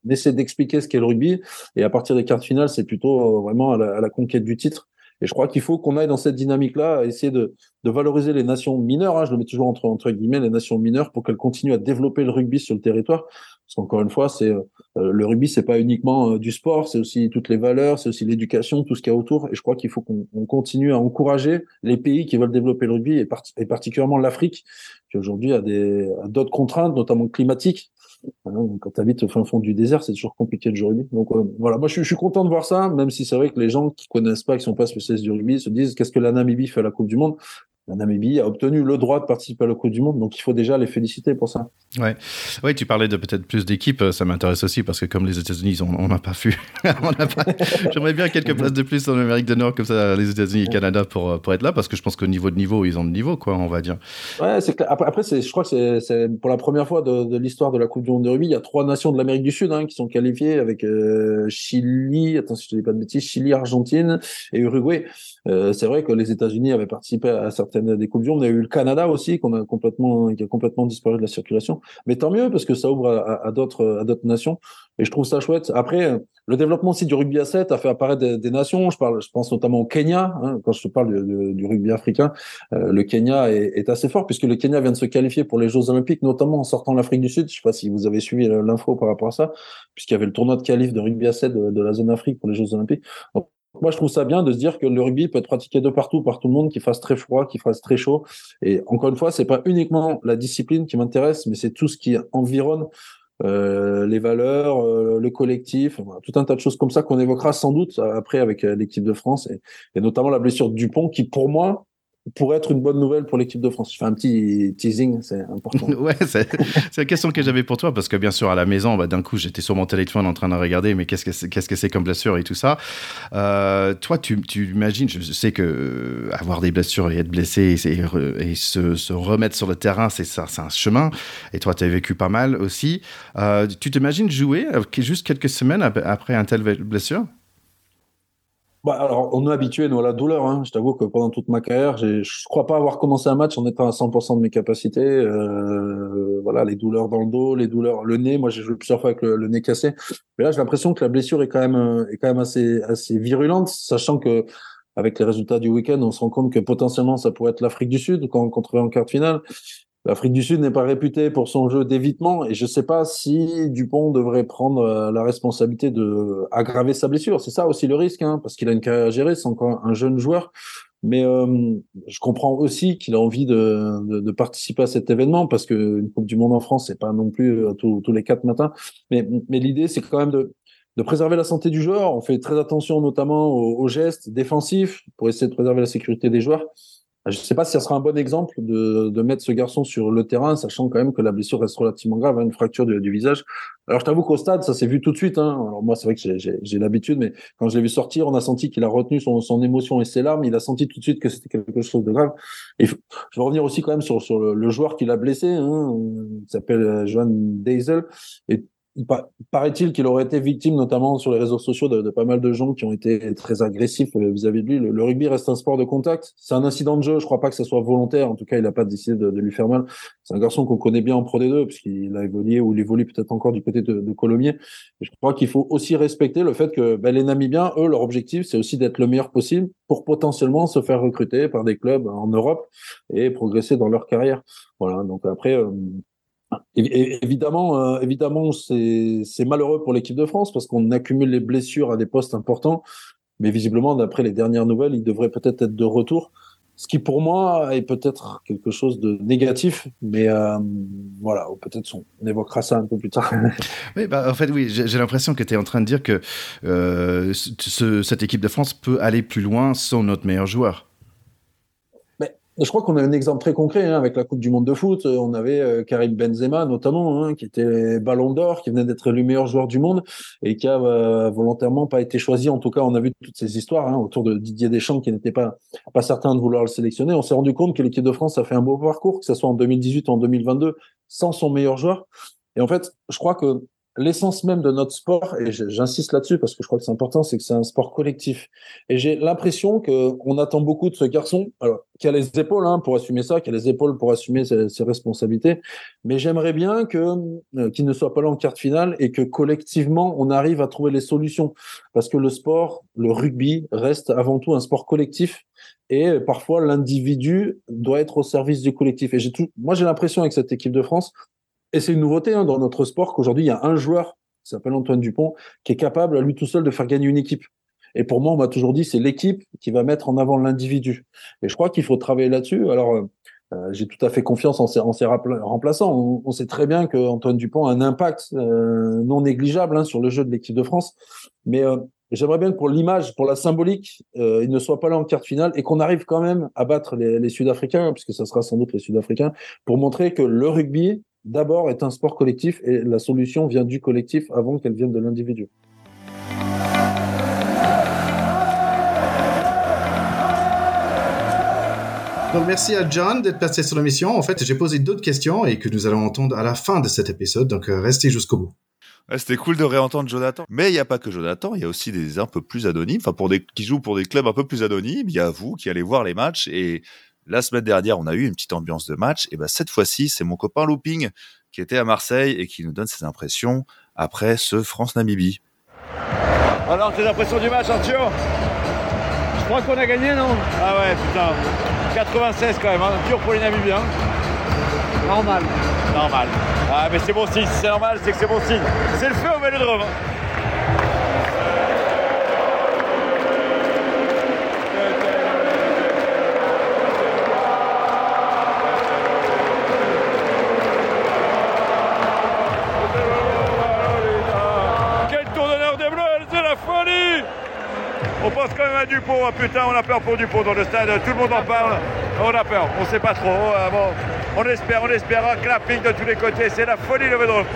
on essaie d'expliquer ce qu'est le rugby. Et à partir des quarts finales, c'est plutôt vraiment à la, conquête du titre. Et je crois qu'il faut qu'on aille dans cette dynamique-là, essayer de, de, valoriser les nations mineures. Hein, je le mets toujours entre, entre guillemets les nations mineures pour qu'elles continuent à développer le rugby sur le territoire. Parce qu'encore une fois, c'est euh, le rugby, c'est pas uniquement euh, du sport, c'est aussi toutes les valeurs, c'est aussi l'éducation, tout ce qu'il y a autour. Et je crois qu'il faut qu'on continue à encourager les pays qui veulent développer le rugby et, et particulièrement l'Afrique, qui aujourd'hui a d'autres contraintes, notamment climatiques, quand tu habites au fin fond du désert, c'est toujours compliqué de jouer rugby. Donc euh, voilà, moi je, je, suis content de voir ça, même si c'est vrai que les gens qui connaissent pas, qui sont pas spécialistes du rugby, se disent qu'est-ce que la Namibie fait à la Coupe du Monde? La Namibie a obtenu le droit de participer à la Coupe du Monde, donc il faut déjà les féliciter pour ça. Ouais, ouais tu parlais de peut-être plus d'équipes, ça m'intéresse aussi parce que comme les États-Unis, on n'a pas vu. J'aimerais bien quelques places de plus en Amérique du Nord, comme ça, les États-Unis et le Canada pour, pour être là, parce que je pense qu'au niveau de niveau, ils ont le niveau, quoi, on va dire. Ouais, c'est après, après je crois que c'est pour la première fois de, l'histoire de la Coupe du Monde de rugby, il y a trois nations de l'Amérique du Sud hein, qui sont qualifiées avec euh, Chili, attends si je ne dis pas de bêtises, Chili, Argentine et Uruguay. Euh, c'est vrai que les États-Unis avaient participé à certaines des coupes du monde. Y a eu le Canada aussi qu'on a complètement, qui a complètement disparu de la circulation. Mais tant mieux parce que ça ouvre à, d'autres, à d'autres nations. Et je trouve ça chouette. Après, le développement aussi du rugby à 7 a fait apparaître des, nations. Je parle, je pense notamment au Kenya. Hein, quand je te parle du, rugby africain, euh, le Kenya est, assez fort puisque le Kenya vient de se qualifier pour les Jeux Olympiques, notamment en sortant l'Afrique du Sud. Je sais pas si vous avez suivi l'info par rapport à ça, puisqu'il y avait le tournoi de qualif de rugby à 7 de, de la zone Afrique pour les Jeux Olympiques. Moi, je trouve ça bien de se dire que le rugby peut être pratiqué de partout, par tout le monde, qu'il fasse très froid, qu'il fasse très chaud. Et encore une fois, c'est pas uniquement la discipline qui m'intéresse, mais c'est tout ce qui environne euh, les valeurs, euh, le collectif, tout un tas de choses comme ça qu'on évoquera sans doute après avec euh, l'équipe de France et, et, notamment la blessure de Dupont qui, pour moi, pourrait être une bonne nouvelle pour l'équipe de France. Je fais un petit teasing, c'est important. ouais, c'est la question que j'avais pour toi, parce que bien sûr, à la maison, bah, d'un coup, j'étais sur mon téléphone en train de regarder, mais qu'est-ce que c'est qu'est-ce comme blessure et tout ça. Euh, toi, tu, imagines, je sais que euh, avoir des blessures et être blessé et, se, remettre sur le terrain, c'est un chemin. Et toi, tu as vécu pas mal aussi. Euh, tu t'imagines jouer juste quelques semaines après un tel blessure? Bah, alors, on est habitué nous, à la douleur. Hein. Je t'avoue que pendant toute ma carrière, je ne crois pas avoir commencé un match en étant à 100% de mes capacités. Euh, voilà, les douleurs dans le dos, les douleurs, le nez. Moi, j'ai joué plusieurs fois avec le, nez cassé. Mais là, j'ai l'impression que la blessure est quand même, euh, est quand même assez, assez virulente, sachant que avec les résultats du week-end, on se rend compte que potentiellement, ça pourrait être l'Afrique du Sud quand on en quart de finale. L'Afrique du Sud n'est pas réputée pour son jeu d'évitement et je ne sais pas si Dupont devrait prendre euh, la responsabilité de aggraver sa blessure. C'est ça aussi le risque, hein, parce qu'il a une carrière à gérer, c'est encore un jeune joueur. Mais euh, je comprends aussi qu'il a envie de, de, de, participer à cet événement parce qu'une Coupe du Monde en France, c'est pas non plus euh, tous, les quatre matins. Mais, mais l'idée, c'est quand même de, de préserver la santé du joueur. On fait très attention notamment aux gestes défensifs pour essayer de préserver la sécurité des joueurs. Je ne sais pas si ça sera un bon exemple de, de, mettre ce garçon sur le terrain, sachant quand même que la blessure reste relativement grave, hein, une fracture du, visage. Alors je t'avoue qu'au stade, ça s'est vu tout de suite. Hein. Alors moi, c'est vrai que j'ai l'habitude, mais quand je l'ai vu sortir, on a senti qu'il a retenu son, son, émotion et ses larmes. Il a senti tout de suite que c'était quelque chose de grave. Et je vais revenir aussi quand même sur, sur le, joueur qui l'a blessé, hein, il s'appelle euh, Johan Deisel. Il paraît-il qu'il aurait été victime, notamment sur les réseaux sociaux, de, pas mal de gens qui ont été très agressifs vis-à-vis de lui. Le, rugby reste un sport de contact. C'est un incident de jeu. Je crois pas que ce soit volontaire. En tout cas, il n'a pas décidé de, lui faire mal. C'est un garçon qu'on connaît bien en Pro D2, puisqu'il a évolué ou il évolue peut-être encore du côté de, Colomiers. Je crois qu'il faut aussi respecter le fait que ben, les Namibiens, eux, leur objectif, c'est aussi d'être le meilleur possible pour potentiellement se faire recruter par des clubs en Europe et progresser dans leur carrière. Voilà. Donc après. Euh, évidemment, euh, évidemment, c'est malheureux pour l'équipe de France parce qu'on accumule les blessures à des postes importants. Mais visiblement, d'après les dernières nouvelles, il devrait peut-être être de retour. Ce qui, pour moi, est peut-être quelque chose de négatif, mais euh, voilà, peut-être on évoquera ça un peu plus tard. oui, bah, en fait, oui, j'ai l'impression que tu es en train de dire que euh, cette équipe de France peut aller plus loin sans notre meilleur joueur. Je crois qu'on a un exemple très concret hein, avec la Coupe du Monde de foot. On avait euh, Karim Benzema notamment, hein, qui était Ballon d'Or, qui venait d'être le meilleur joueur du monde et qui a euh, volontairement pas été choisi. En tout cas, on a vu toutes ces histoires hein, autour de Didier Deschamps, qui n'était pas pas certain de vouloir le sélectionner. On s'est rendu compte que l'équipe de France a fait un beau parcours, que ce soit en 2018 ou en 2022, sans son meilleur joueur. Et en fait, je crois que l'essence même de notre sport, et j'insiste là-dessus parce que je crois que c'est important, c'est que c'est un sport collectif. Et j'ai l'impression qu'on attend beaucoup de ce garçon, alors qui a les épaules hein, pour assumer ça, qui a les épaules pour assumer ses, responsabilités, mais j'aimerais bien que euh, qu'il ne soit pas là en carte finale et que collectivement on arrive à trouver les solutions, parce que le sport, le rugby reste avant tout un sport collectif. Et parfois, l'individu doit être au service du collectif. Et j'ai tout, moi, j'ai l'impression avec cette équipe de France et c'est une nouveauté hein, dans notre sport qu'aujourd'hui, il y a un joueur qui s'appelle Antoine Dupont qui est capable à lui tout seul de faire gagner une équipe. Et pour moi, on m'a toujours dit, c'est l'équipe qui va mettre en avant l'individu. Et je crois qu'il faut travailler là-dessus. Alors, euh, euh, j'ai tout à fait confiance en ses, remplaçants. On, sait très bien qu'Antoine Dupont a un impact euh, non négligeable hein, sur le jeu de l'équipe de France. Mais j'aimerais bien que pour l'image, pour la symbolique, il ne soit pas là en quart finale et qu'on arrive quand même à battre les, les Sud-Africains, puisque ça sera sans doute les Sud-Africains, pour montrer que le rugby, d'abord est un sport collectif et la solution vient du collectif avant qu'elle vienne de l'individu. Donc merci à John d'être passé sur l'émission. En fait, j'ai posé d'autres questions et que nous allons entendre à la fin de cet épisode. Donc euh, restez jusqu'au bout. C'était cool de réentendre Jonathan. Mais il n'y a pas que Jonathan, il y a aussi des un peu plus anonymes, enfin pour des qui jouent pour des clubs un peu plus anonymes. Il y a vous qui allez voir les matchs et la semaine dernière, on a eu une petite ambiance de match. Et ben cette fois-ci, c'est mon copain Looping qui était à Marseille et qui nous donne ses impressions après ce France-Namibie. Alors, tes impressions du match, Arthur? Je crois qu'on a gagné, non? Ah ouais, putain. 96 quand même, hein. dur pour les Namibiens. Normal. Normal. Ah, mais c'est bon signe. c'est normal, c'est que c'est bon signe. C'est le feu au vélodrome. Hein. Dupont, oh, putain, on a peur pour Dupont dans le stade, tout le monde en parle, on a peur, on sait pas trop. Euh, on espère, on espère un clapping de tous les côtés, c'est la folie le Védrome.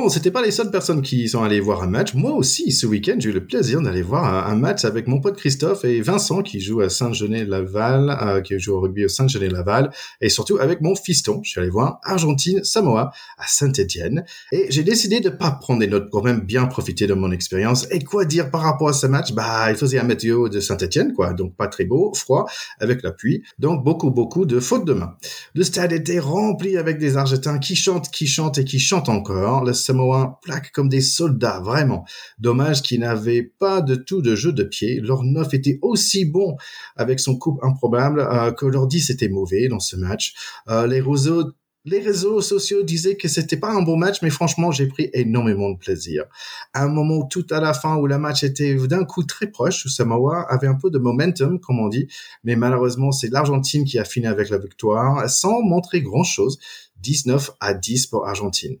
Bon, c'était pas les seules personnes qui sont allées voir un match. Moi aussi, ce week-end, j'ai eu le plaisir d'aller voir un, match avec mon pote Christophe et Vincent qui joue à Saint-Genès-Laval, euh, qui joue au rugby au Saint-Genès-Laval, et surtout avec mon fiston. Je suis allé voir Argentine-Samoa à Saint-Étienne. Et j'ai décidé de pas prendre des notes pour même bien profiter de mon expérience. Et quoi dire par rapport à ce match? Bah, il faisait un météo de Saint-Étienne, quoi, donc pas très beau, froid, avec la pluie, donc beaucoup, beaucoup de fautes de main. Le stade était rempli avec des Argentins qui chantent, qui chantent et qui chantent encore. Samoa plaque comme des soldats, vraiment. Dommage qu'ils n'avaient pas de tout de jeu de pied. Leur neuf était aussi bon avec son coupe improbable euh, que leur 10 était mauvais dans ce match. Euh, les réseaux sociaux disaient que c'était pas un bon match, mais franchement, j'ai pris énormément de plaisir. À un moment tout à la fin où le match était d'un coup très proche, où Samoa avait un peu de momentum, comme on dit, mais malheureusement, c'est l'Argentine qui a fini avec la victoire, sans montrer grand chose. 19 à 10 pour Argentine.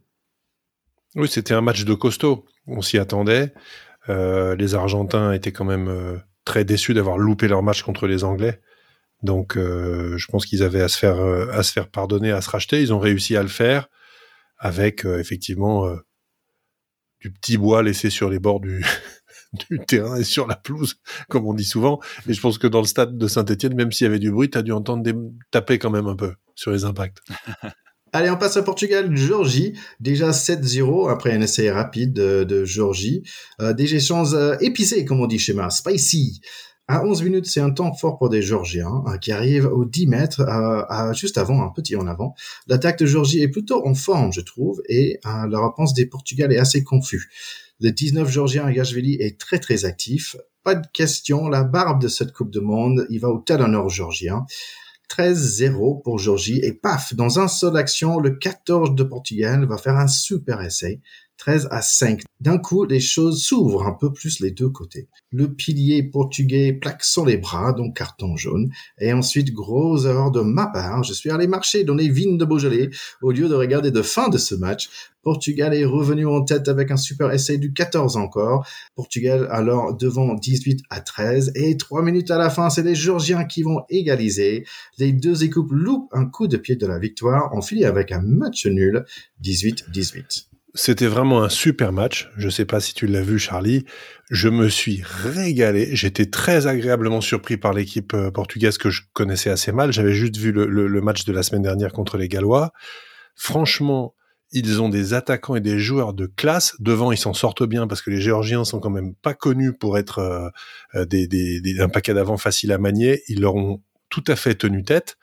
Oui, c'était un match de costaud. On s'y attendait. Euh, les Argentins étaient quand même euh, très déçus d'avoir loupé leur match contre les Anglais. Donc, euh, je pense qu'ils avaient à se faire à se faire pardonner, à se racheter. Ils ont réussi à le faire avec effectivement du petit bois laissé sur les bords du terrain et sur la pelouse, comme on dit souvent. Et je pense que dans le stade de Saint-Etienne, même s'il y avait du bruit, tu as dû entendre des... taper quand même un peu sur les impacts. Allez, on passe à Portugal, Georgie. Déjà 7-0 après un essai rapide de, de Georgie. Euh, des échanges euh, épicés, comme on dit chez moi, spicy. À 11 minutes, c'est un temps fort pour des Georgiens hein, qui arrivent aux 10 mètres euh, juste avant, un petit en avant. L'attaque de Georgie est plutôt en forme, je trouve, et euh, la réponse des Portugais est assez confus. Le 19 Georgien Agashvili est très très actif. Pas de question, la barbe de cette Coupe du Monde, il va au talonneur georgien. 13-0 pour Georgie et paf, dans un seul action, le 14 de Portugal va faire un super essai. 13 à 5. D'un coup, les choses s'ouvrent un peu plus les deux côtés. Le pilier portugais plaque sur les bras, donc carton jaune. Et ensuite, grosse erreur de ma part. Je suis allé marcher dans les vignes de Beaujolais au lieu de regarder de fin de ce match. Portugal est revenu en tête avec un super essai du 14 encore. Portugal alors devant 18 à 13 et trois minutes à la fin, c'est les Georgiens qui vont égaliser. Les deux équipes loupent un coup de pied de la victoire. On finit avec un match nul 18-18. C'était vraiment un super match. Je ne sais pas si tu l'as vu, Charlie. Je me suis régalé. J'étais très agréablement surpris par l'équipe euh, portugaise que je connaissais assez mal. J'avais juste vu le, match de la semaine dernière contre les Gallois. Franchement, ils ont des attaquants et des joueurs de classe. Devant, ils s'en sortent bien parce que les Géorgiens sont quand même pas connus pour être euh, euh, des, un paquet d'avant facile à manier. Ils leur ont tout à fait tenu tête.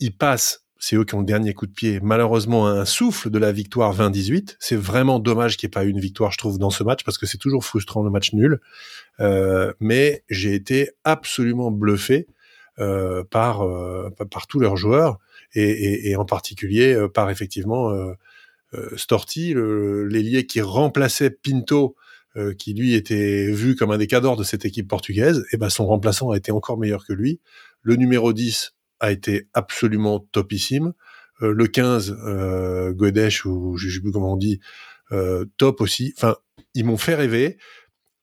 ils passent c'est eux qui ont le dernier coup de pied. Malheureusement, un souffle de la victoire 20-18. C'est vraiment dommage qu'il n'y ait pas eu une victoire, je trouve, dans ce match, parce que c'est toujours frustrant le match nul. Euh, mais j'ai été absolument bluffé euh, par, euh, par tous leurs joueurs, et, en particulier par effectivement Storti, l'ailier qui remplaçait Pinto, qui lui était vu comme un des cadors de cette équipe portugaise. Et ben son remplaçant a été encore meilleur que lui. Le numéro 10, a été absolument topissime. Euh, le 15, euh, Godesh, ou je sais plus comment on dit, euh, top aussi. Enfin, ils m'ont fait rêver.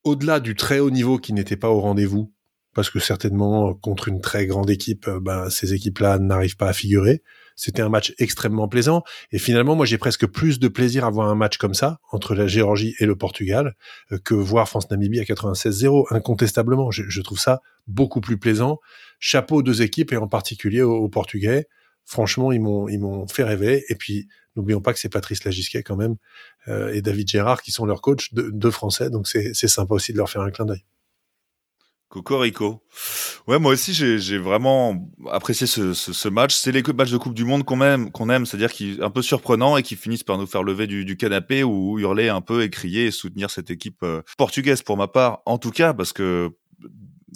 Au-delà du très haut niveau qui n'était pas au rendez-vous, parce que certainement contre une très grande équipe, euh, ben, ces équipes-là n'arrivent pas à figurer. C'était un match extrêmement plaisant. Et finalement, moi, j'ai presque plus de plaisir à voir un match comme ça, entre la Géorgie et le Portugal, euh, que voir France-Namibie à 96-0, incontestablement. Je, trouve ça beaucoup plus plaisant. Chapeau aux deux équipes, et en particulier aux, Portugais. Franchement, ils m'ont, ils m'ont fait rêver. Et puis, n'oublions pas que c'est Patrice Lagisquet quand même, euh, et David Gérard qui sont leurs coachs, de, deux Français. Donc, c'est sympa aussi de leur faire un clin d'œil. Cocorico. Ouais, moi aussi, j'ai vraiment apprécié ce, ce, ce match. C'est les matchs de Coupe du Monde qu'on aime, aime, c'est-à-dire qui un peu surprenant et qui finissent par nous faire lever du, du, canapé ou hurler un peu et crier et soutenir cette équipe euh, portugaise pour ma part. En tout cas, parce que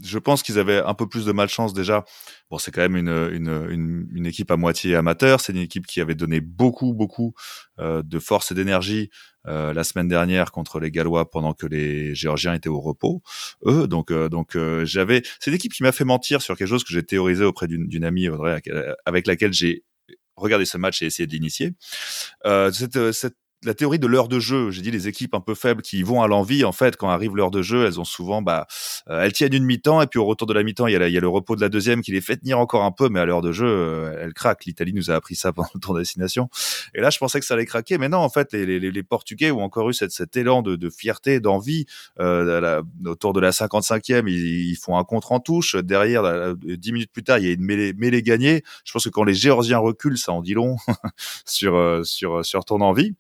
je pense qu'ils avaient un peu plus de malchance déjà. Bon, c'est quand même une, une, une, équipe à moitié amateur. C'est une équipe qui avait donné beaucoup, beaucoup euh, de force et d'énergie euh, la semaine dernière contre les Gallois pendant que les Géorgiens étaient au repos. Eux, donc, euh, donc j'avais. C'est l'équipe qui m'a fait mentir sur quelque chose que j'ai théorisé auprès d'une amie Audrey, avec laquelle j'ai regardé ce match et essayé de l'initier. cette, cette la théorie de l'heure de jeu. J'ai dit les équipes un peu faibles qui vont à l'envie, en fait, quand arrive l'heure de jeu, elles ont souvent, bah, euh, elles tiennent une mi-temps et puis au retour de la mi-temps, il y, a le repos de la deuxième qui les fait tenir encore un peu, mais à l'heure de jeu, euh, elles craquent. L'Italie nous a appris ça pendant le de destination. Et là, je pensais que ça allait craquer, mais non, en fait, les, Portugais ont encore eu cet élan de, fierté, d'envie. Euh, autour de la 55e, ils, font un contre en touche. Derrière, dix minutes plus tard, il y a une mêlée, gagnée. Je pense que quand les Géorgiens reculent, ça en dit long euh, sur, sur ton envie.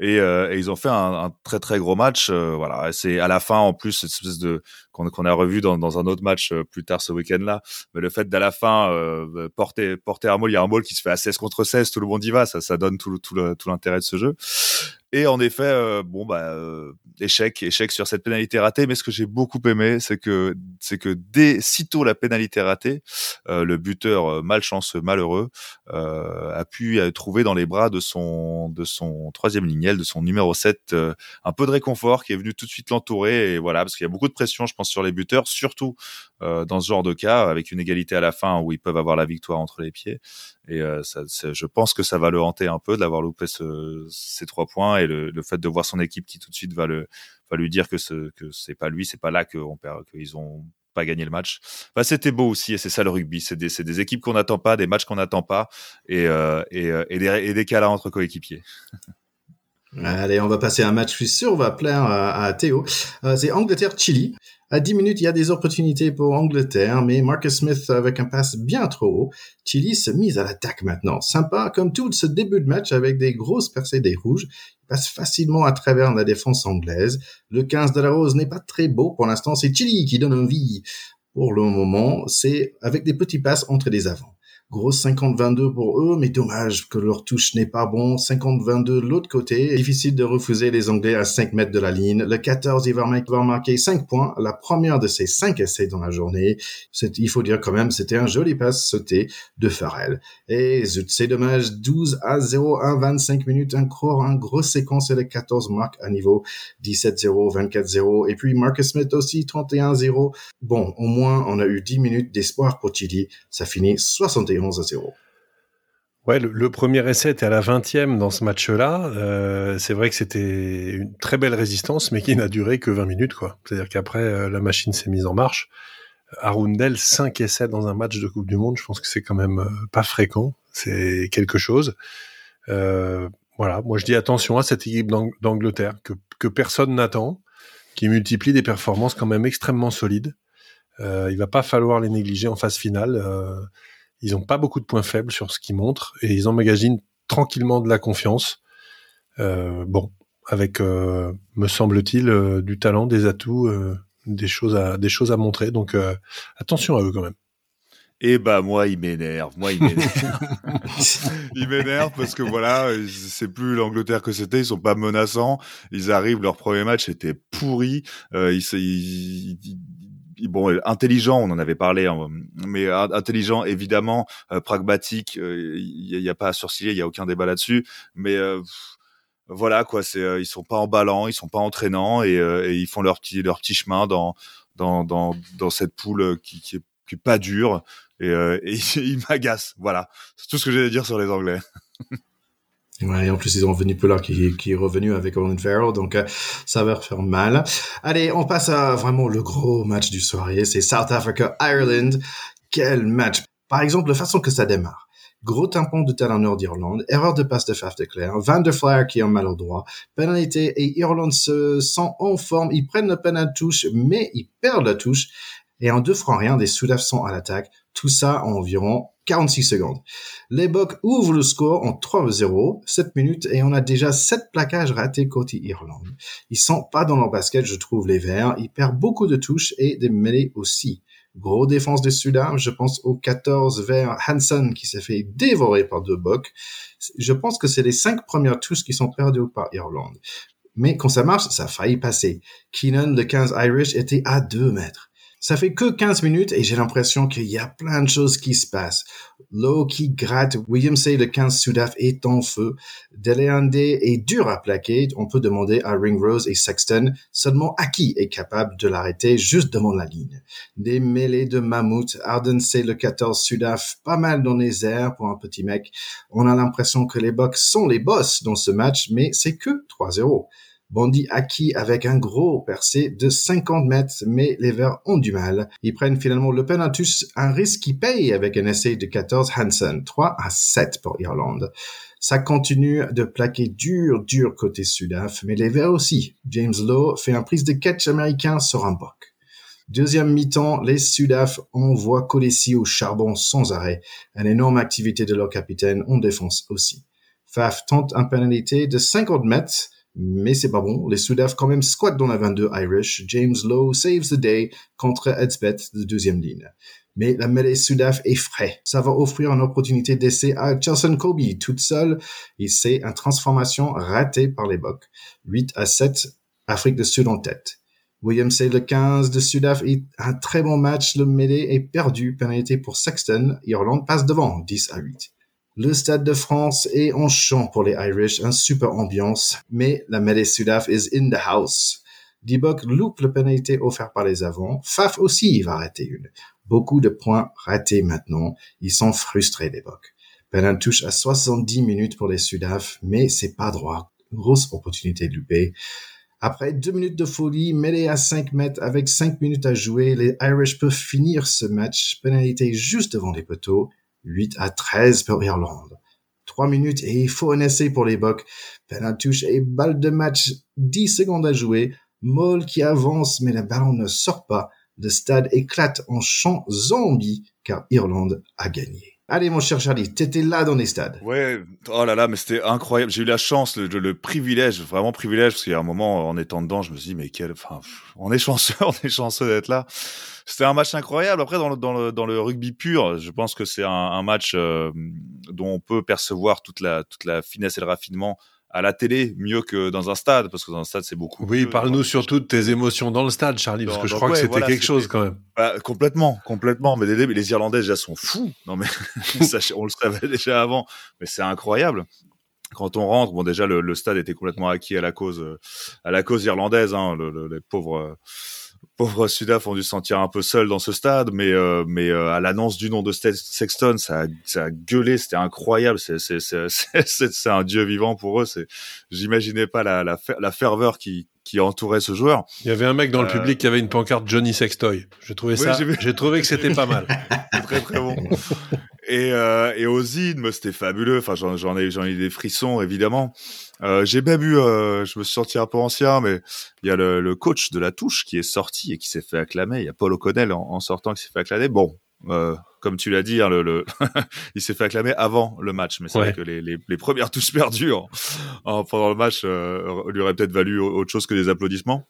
Et, euh, et, ils ont fait un, un, très très gros match. Euh, voilà, c'est à la fin en plus cette espèce de qu'on a revu dans, dans, un autre match euh, plus tard ce week-end-là. Mais le fait d'à la fin euh, porter porter un mot, il y a un mot qui se fait à 16 contre 16, tout le monde y va, ça ça donne tout tout l'intérêt de ce jeu. Et en effet, euh, bon bah euh, échec, échec sur cette pénalité ratée. Mais ce que j'ai beaucoup aimé, c'est que c'est que dès sitôt la pénalité ratée, euh, le buteur malchanceux, malheureux, a pu trouver dans les bras de son de son troisième lignel, de son numéro 7, un peu de réconfort, qui est venu tout de suite l'entourer. Et voilà, parce qu'il y a beaucoup de pression, je pense, sur les buteurs, surtout dans ce genre de cas, avec une égalité à la fin où ils peuvent avoir la victoire entre les pieds. Et ça, je pense que ça va le hanter un peu d'avoir loupé ce, ces trois points et le, fait de voir son équipe qui tout de suite va lui dire que ce que c'est pas lui, c'est pas là qu'ils ont pas gagné le match. C'était beau aussi et c'est ça le rugby. C'est des, des, équipes qu'on n'attend pas, des matchs qu'on n'attend pas et, euh, et, euh, des, et des cas entre coéquipiers. Allez, on va passer à un match, je suis sûr, on va appeler à, Théo. Euh, c'est Angleterre-Chili. À 10 minutes, il y a des opportunités pour Angleterre, mais Marcus Smith avec un passe bien trop haut. Chili se mise à l'attaque maintenant. Sympa comme tout ce début de match avec des grosses percées des rouges. Il passe facilement à travers la défense anglaise. Le 15 de la rose n'est pas très beau pour l'instant. C'est Chili qui donne envie. Pour le moment, c'est avec des petits passes entre les avants. Grosse 50-22 pour eux, mais dommage que leur touche n'est pas bon. 50-22 de l'autre côté. Difficile de refuser les Anglais à 5 mètres de la ligne. Le 14, il va, marquer 5 points. La première de ses 5 essais dans la journée. Il faut dire quand même, c'était un joli passe sauté de Farrell. Et c'est dommage. 12 à 0, 1, 25 minutes. Encore un gros séquence et le 14 marque à niveau 17-0, 24-0. Et puis Marcus Smith aussi 31-0. Bon, au moins, on a eu 10 minutes d'espoir pour Chili. Ça finit 61 à 0. Ouais, le, premier essai était à la 20e dans ce match-là. Euh, c'est vrai que c'était une très belle résistance, mais qui n'a duré que 20 minutes, quoi. C'est-à-dire qu'après, euh, la machine s'est mise en marche. Arundel, 5 essais dans un match de Coupe du Monde, je pense que c'est quand même euh, pas fréquent. C'est quelque chose. voilà, moi je dis attention à cette équipe d'Angleterre que, que personne n'attend, qui multiplie des performances quand même extrêmement solides. il va pas falloir les négliger en phase finale. Ils n'ont pas beaucoup de points faibles sur ce qu'ils montrent et ils emmagasinent tranquillement de la confiance. Euh, bon, avec, euh, me semble-t-il, euh, du talent, des atouts, des choses à des choses à montrer. Donc attention à eux quand même. Et eh bah moi il m'énerve, moi il m'énerve. il m'énerve parce que voilà, c'est plus l'Angleterre que c'était, ils sont pas menaçants, ils arrivent, leur premier match était pourri, ils, ils, bon, intelligent, on en avait parlé, hein, mais intelligent, évidemment, euh, pragmatique, il euh, n'y a, pas à sourciller, il y a aucun débat là-dessus, mais euh, voilà quoi, c'est ils sont pas emballants, ils sont pas entraînants et, ils font leur petit leur petit chemin dans dans dans, dans cette poule qui, qui est qui est pas dure et, et ils m'agacent. Voilà, c'est tout ce que j'ai à dire sur les Anglais. Ouais, et en plus, ils ont revenu Pollard qui, est revenu avec Owen Farrell, donc euh, ça va faire mal. Allez, on passe à vraiment le gros match du soirée, c'est South Africa-Ireland. Quel match Par exemple, la façon que ça démarre. Gros tampon de talent d'Irlande, erreur de passe de Faf de Claire, Van der Flair qui est en maladroit, pénalité et Irlande se sent en forme, ils prennent le pen à touche, mais ils perdent la touche, et en deux francs rien, des Soudaf sont à l'attaque, tout ça en environ 46 secondes. Les Bucks ouvrent le score en 3-0, 7 minutes, et on a déjà 7 plaquages ratés côté Irlande. Ils sont pas dans leur basket, je trouve, les Verts. Ils perdent beaucoup de touches et des mêlées aussi. Gros défense des Sudam, je pense au 14 vers Hansen qui s'est fait dévorer par deux Bucks. Je pense que c'est les 5 premières touches qui sont perdues par Irlande. Mais quand ça marche, ça a passer. Keenan, le 15 Irish, était à 2 mètres. Ça fait que 15 minutes et j'ai l'impression qu'il y a plein de choses qui se passent. L'eau qui gratte, William Say le 15 Sudaf est en feu. Deleande est dur à plaquer. On peut demander à Ringrose et Sexton seulement à qui est capable de l'arrêter juste devant la ligne. Des mêlées de mammouth. Arden Say le 14 Sudaf pas mal dans les airs pour un petit mec. On a l'impression que les Bucks sont les boss dans ce match, mais c'est que 3-0. Bondi acquis avec un gros percé de 50 mètres, mais les Verts ont du mal. Ils prennent finalement le penaltus, un risque qui paye avec un essai de 14 Hansen, 3 à 7 pour Irlande. Ça continue de plaquer dur, dur côté Sudaf, mais les Verts aussi. James Lowe fait un prise de catch américain sur un boc. Deuxième mi-temps, les Sudaf envoient Colessi au charbon sans arrêt. Une énorme activité de leur capitaine en défense aussi. Faf tente un pénalité de 50 mètres, mais c'est pas bon. Les Sudaf quand même squattent dans la 22 Irish. James Lowe saves the day contre Edsbeth de deuxième ligne. Mais la mêlée Sudaf est frais. Ça va offrir une opportunité d'essai à Chelsea Kobe toute seule. Et c'est une transformation ratée par les Bucks. 8 à 7, Afrique du Sud en tête. William c'est le 15 de Sudaf est un très bon match. Le mêlée est perdu. Pénalité pour Sexton. Irlande passe devant 10 à 8. Le Stade de France est en chant pour les Irish, un super ambiance, mais la mêlée Sudaf is in the house. Dibok loupe le pénalité offert par les avants. Faf aussi va rater une. Beaucoup de points ratés maintenant. Ils sont frustrés, Bucks. Penal touche à 70 minutes pour les Sudaf, mais c'est pas droit. Grosse opportunité de louper. Après deux minutes de folie, mêlée à 5 mètres avec 5 minutes à jouer, les Irish peuvent finir ce match. Pénalité juste devant les poteaux. 8 à 13 pour Irlande. 3 minutes et il faut un essai pour les. Penalty touche et balle de match, 10 secondes à jouer. Moll qui avance, mais le ballon ne sort pas. Le stade éclate en chant zombie, car Irlande a gagné. Allez, mon cher Charlie, t'étais là dans les stades. Ouais, oh là là, mais c'était incroyable. J'ai eu la chance, le, privilège, vraiment privilège, parce qu'il y a un moment, en étant dedans, je me suis dit, mais quel, enfin, on est chanceux, on est chanceux d'être là. C'était un match incroyable. Après, dans le, dans le, dans le rugby pur, je pense que c'est un, un, match euh, dont on peut percevoir toute la, toute la finesse et le raffinement à la télé mieux que dans un stade parce que dans un stade c'est beaucoup oui parle-nous surtout de tes émotions dans le stade Charlie parce que je crois que c'était quelque chose quand même. Bah, complètement complètement mais les, les Irlandais déjà sont fous. Non mais on le savait déjà avant mais c'est incroyable. Quand on rentre, bon déjà le, le, stade était complètement acquis à la cause à la cause irlandaise, hein, le, les pauvres pauvres Sudaf ont dû se sentir un peu seuls dans ce stade, mais euh, mais euh, à l'annonce du nom de Sexton, ça a, ça a gueulé, c'était incroyable. C'est c'est c'est un dieu vivant pour eux. C'est j'imaginais pas la, la la ferveur qui qui entourait ce joueur. Il y avait un mec dans le euh, public qui avait une pancarte Johnny Sextoy. J'ai trouvé ça. J'ai trouvé que c'était pas mal. très très bon. Et euh, et aux c'était fabuleux. Enfin j'en ai j'en ai des frissons évidemment. Euh, j'ai même eu, euh, je me suis senti un peu ancien, mais il y a le, le, coach de la touche qui est sorti et qui s'est fait acclamer. Il y a Paul O'Connell en, en sortant qui s'est fait acclamer. Bon, euh, comme tu l'as dit, hein, le, le il s'est fait acclamer avant le match, mais c'est vrai que les, les, les, premières touches perdues en, pendant le match euh, lui auraient peut-être valu autre chose que des applaudissements.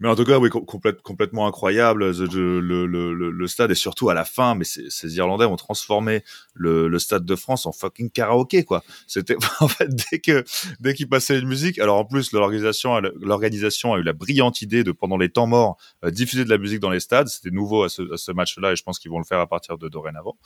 Mais en tout cas, oui, complètement incroyable le, le, le, le, stade et surtout à la fin. Mais ces Irlandais ont transformé le, le, stade de France en fucking karaoké, quoi. C'était en fait dès que dès qu'ils passaient une musique. Alors en plus, l'organisation l'organisation a eu la brillante idée de pendant les temps morts euh, diffuser de la musique dans les stades. C'était nouveau à ce, à ce match-là et je pense qu'ils vont le faire à partir de dorénavant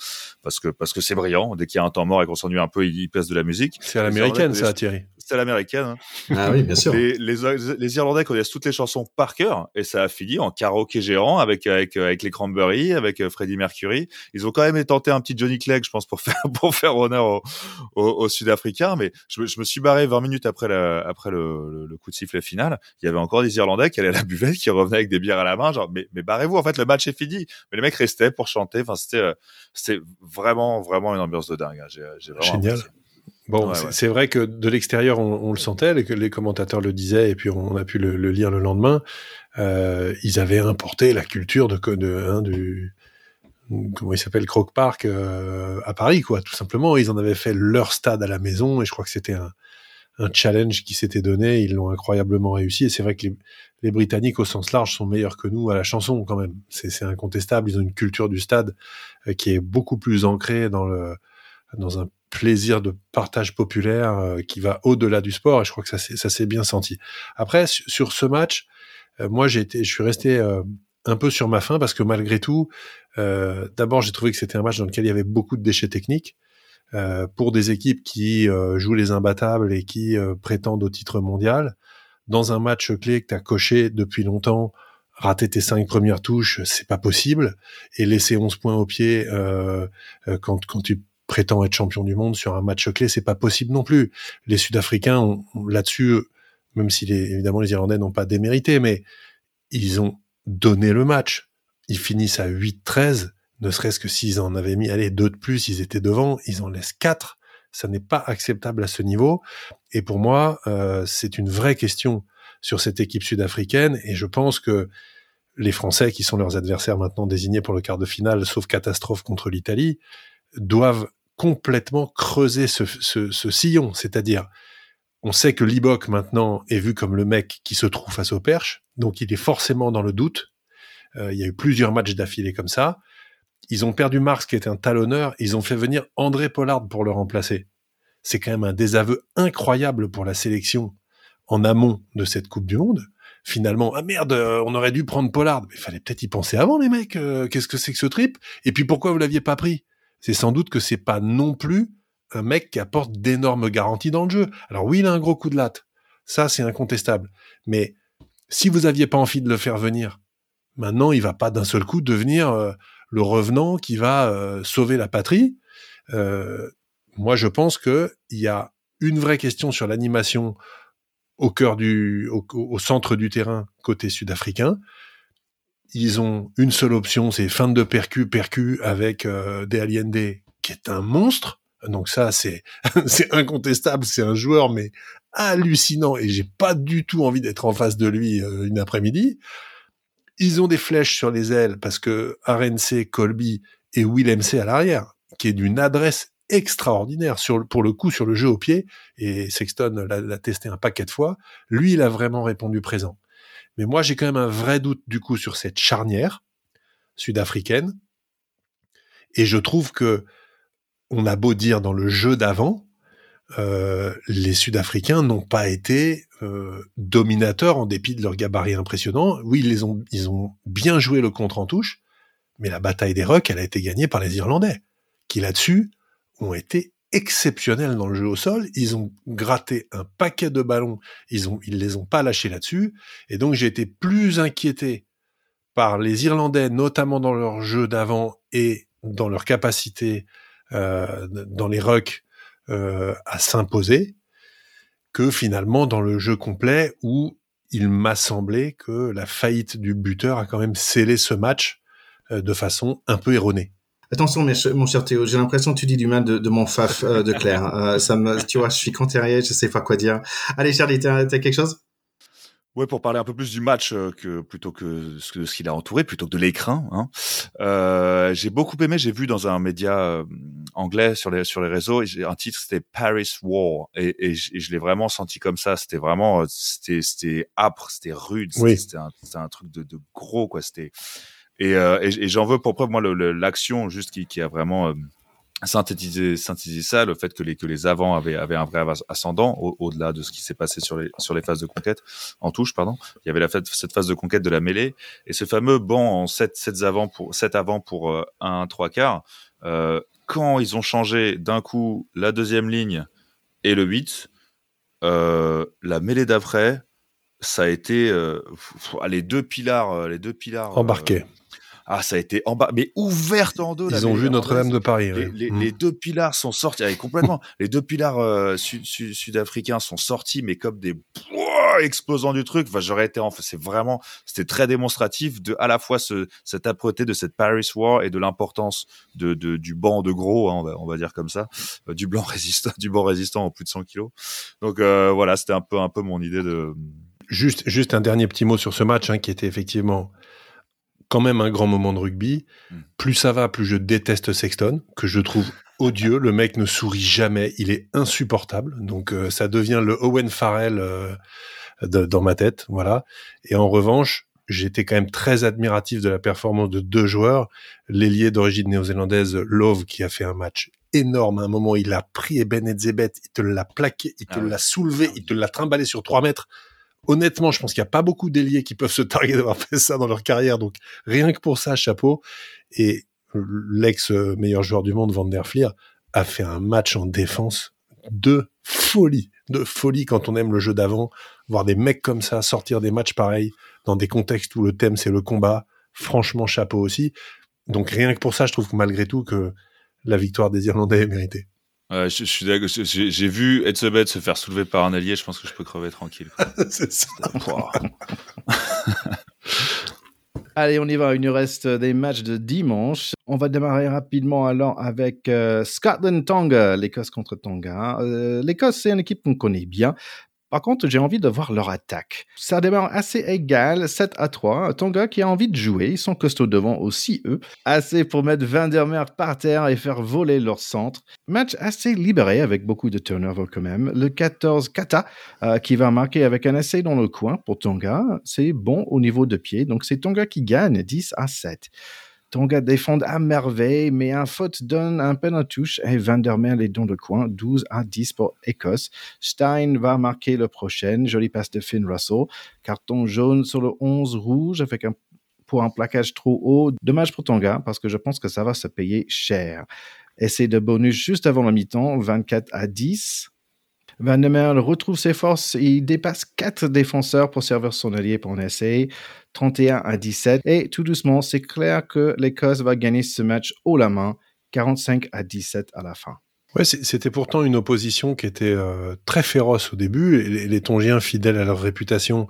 parce que parce que c'est brillant. Dès qu'il y a un temps mort et qu'on s'ennuie un peu, ils, passent de la musique. C'est à l'américaine, ça, Thierry. C'est à l'américaine. Hein. Ah oui, bien sûr. Les, les, les Irlandais connaissent toutes les chansons par et ça a fini en karaoké géant avec avec avec les Cranberries, avec euh, Freddie Mercury. Ils ont quand même tenté un petit Johnny Clegg, je pense, pour faire pour faire honneur aux au, Sud-Africains. Mais je, je, me suis barré 20 minutes après la, après le, le, coup de sifflet final. Il y avait encore des Irlandais qui allaient à la buvette, qui revenaient avec des bières à la main. Genre, mais, mais barrez-vous. En fait, le match est fini. Mais les mecs restaient pour chanter. Enfin, c'était euh, c'était vraiment vraiment une ambiance de dingue. Hein. J'ai vraiment Génial. Bon, c'est vrai que de l'extérieur, on, on, le sentait, les, les commentateurs le disaient, et puis on a pu le, le lire le lendemain. Euh, ils avaient importé la culture de, de hein, du comment il s'appelle Croque Park euh, à Paris, quoi. Tout simplement, ils en avaient fait leur stade à la maison, et je crois que c'était un, un challenge qui s'était donné. Ils l'ont incroyablement réussi, et c'est vrai que les, les, Britanniques, au sens large, sont meilleurs que nous à la chanson, quand même. C'est incontestable. Ils ont une culture du stade euh, qui est beaucoup plus ancrée dans le dans un plaisir de partage populaire euh, qui va au-delà du sport et je crois que ça ça s'est bien senti. Après sur ce match, euh, moi j'ai été je suis resté euh, un peu sur ma faim parce que malgré tout d'abord j'ai trouvé que c'était un match dans lequel il y avait beaucoup de déchets techniques pour des équipes qui jouent les imbattables et qui prétendent au titre mondial dans un match clé que tu as coché depuis longtemps rater tes cinq premières touches, c'est pas possible, et laisser 11 points au pied euh, quand, quand tu prétend être champion du monde sur un match clé, c'est pas possible non plus. Les Sud-Africains, là-dessus, même si évidemment les Irlandais n'ont pas démérité, mais ils ont donné le match. Ils finissent à 8-13, ne serait-ce que s'ils en avaient mis, allez, deux de plus, ils étaient devant, ils en laissent quatre. Ça n'est pas acceptable à ce niveau. Et pour moi, euh, c'est une vraie question sur cette équipe sud-africaine. Et je pense que les Français, qui sont leurs adversaires maintenant désignés pour le quart de finale, sauf catastrophe contre l'Italie, doivent complètement creuser ce, sillon. C'est-à-dire, on sait que Libok maintenant est vu comme le mec qui se trouve face au perche, donc il est forcément dans le doute. Euh, il y a eu plusieurs matchs d'affilée comme ça. Ils ont perdu Mars qui était un talonneur, ils ont fait venir André Pollard pour le remplacer. C'est quand même un désaveu incroyable pour la sélection en amont de cette Coupe du Monde. Finalement, ah merde, euh, on aurait dû prendre Pollard. Mais il fallait peut-être y penser avant, les mecs. Euh, qu'est-ce que c'est que ce trip? Et puis pourquoi vous l'aviez pas pris? C'est sans doute que c'est pas non plus un mec qui apporte d'énormes garanties dans le jeu. Alors oui, il a un gros coup de latte. Ça, c'est incontestable. Mais si vous aviez pas envie de le faire venir, maintenant, il va pas d'un seul coup devenir euh, le revenant qui va euh, sauver la patrie. Euh, moi, je pense que il y a une vraie question sur l'animation au du, au, centre du terrain côté sud-africain ils ont une seule option, c'est fin de percu, percu avec euh, des qui est un monstre. Donc ça, c'est c'est incontestable, c'est un joueur mais hallucinant et j'ai pas du tout envie d'être en face de lui euh, une après-midi. Ils ont des flèches sur les ailes parce que RNC, Colby et Will MC à l'arrière, qui est d'une adresse extraordinaire sur pour le coup sur le jeu au pied et Sexton l'a testé un paquet de fois. Lui, il a vraiment répondu présent. Mais moi, j'ai quand même un vrai doute du coup sur cette charnière sud-africaine. Et je trouve que on a beau dire dans le jeu d'avant, euh, les Sud-Africains n'ont pas été euh, dominateurs en dépit de leur gabarit impressionnant. Oui, ils ont bien joué le contre en touche, mais la bataille des rucks, elle a été gagnée par les Irlandais, qui là-dessus ont été exceptionnels dans le jeu au sol. Ils ont gratté un paquet de ballons, ils ont, ils les ont pas lâchés là-dessus, et donc j'ai été plus inquiété par les Irlandais, notamment dans leur jeu d'avant et dans leur capacité euh, dans les rucks euh, à s'imposer que finalement dans le jeu complet où il m'a semblé que la faillite du buteur a quand même scellé ce match euh, de façon un peu erronée. Attention, mon cher Théo, j'ai l'impression que tu dis du mal de, mon faf euh, de Claire. ça me, tu vois, je suis contrarié, je sais pas quoi dire. Allez, Charlie, t'as quelque chose? Ouais, pour parler un peu plus du match euh, que plutôt que ce, ce qu'il a entouré, plutôt que de l'écran. Hein. Euh, j'ai beaucoup aimé. J'ai vu dans un média euh, anglais sur les sur les réseaux, un titre c'était Paris War, et, et, je, l'ai vraiment senti comme ça. C'était vraiment, c'était c'était âpre, c'était rude, c'était un, un, truc de, de gros quoi. C'était et, et, j'en veux pour preuve moi l'action juste qui, qui a vraiment synthétiser, synthétiser ça, le fait que les, que les avants avaient, avaient un vrai ascendant au-delà de ce qui s'est passé sur les, sur les phases de conquête, en touche, pardon. Il y avait la, cette phase de conquête de la mêlée et ce fameux banc en 7, 7 avant pour, 7 avant pour euh, 1, 3 quarts. Euh, quand ils ont changé d'un coup la deuxième ligne et le 8, euh, la mêlée d'après, ça a été euh, les deux pilars, euh, les deux pilars embarqués. Ah, ça a été en bas, mais ouverte en deux. Ils ont vu Notre-Dame de Paris. Les, les, deux pilars sont sortis, complètement. les deux pilars euh, sud-africains sont sortis, mais comme des explosants du truc. Enfin, j'aurais été en fait, c'est vraiment, c'était très démonstratif de à la fois ce, cette âpreté de cette Paris War et de l'importance de, de, du banc de gros, hein, on, va, on va dire comme ça, euh, du blanc résistant, du banc résistant en plus de 100 kilos. Donc euh, voilà, c'était un peu un peu mon idée de. Juste, juste un dernier petit mot sur ce match hein, qui était effectivement quand même un grand moment de rugby. Hmm. Plus ça va, plus je déteste Sexton, que je trouve odieux. Le mec ne sourit jamais, il est insupportable. Donc euh, ça devient le Owen Farrell euh, dans ma tête, voilà. Et en revanche, j'étais quand même très admiratif de la performance de deux joueurs. L'ailier d'origine néo-zélandaise, Love, qui a fait un match énorme. À un moment, il a pris Ben Zebet, il te l'a plaqué, il te ah l'a soulevé, il te l'a trimballé sur trois mètres honnêtement, je pense qu'il n'y a pas beaucoup d'ailiers qui peuvent se targuer d'avoir fait ça dans leur carrière. Donc, rien que pour ça, chapeau. Et l'ex meilleur joueur du monde, Van der Fleer, a fait un match en défense de folie, de folie quand on aime le jeu d'avant. Voir des mecs comme ça sortir des matchs pareils dans des contextes où le thème c'est le combat. Franchement, chapeau aussi. Donc, rien que pour ça, je trouve que malgré tout que la victoire des Irlandais est méritée. Ouais, je, suis d'accord. J'ai vu Etzebet se faire soulever par un allié. Je pense que je peux crever tranquille. C'est ça. Allez, on y va. Il nous reste des matchs de dimanche. On va démarrer rapidement alors avec euh, Scotland-Tonga, l'Écosse contre Tonga. Euh, L'Écosse, c'est une équipe qu'on connaît bien. Par contre, j'ai envie de voir leur attaque. Ça démarre assez égal, 7 à 3. Tonga qui a envie de jouer, ils sont costauds devant aussi eux. Assez pour mettre Vandermeer par terre et faire voler leur centre. Match assez libéré avec beaucoup de turnover quand même. Le 14 Kata euh, qui va marquer avec un essai dans le coin pour Tonga. C'est bon au niveau de pied, donc c'est Tonga qui gagne 10 à 7. Tonga défend à merveille, mais un faute donne un peine à touche et Vandermeer les dons de coin, 12 à 10 pour Écosse. Stein va marquer le prochain, jolie passe de Finn Russell. Carton jaune sur le 11 rouge avec un, pour un plaquage trop haut. Dommage pour Tonga parce que je pense que ça va se payer cher. Essai de bonus juste avant la mi-temps, 24 à 10. Van der Merle retrouve ses forces. Il dépasse quatre défenseurs pour servir son allié pour un essai. 31 à 17. Et tout doucement, c'est clair que l'Écosse va gagner ce match haut la main. 45 à 17 à la fin. Ouais, c'était pourtant une opposition qui était euh, très féroce au début. Les, Tongiens, fidèles à leur réputation,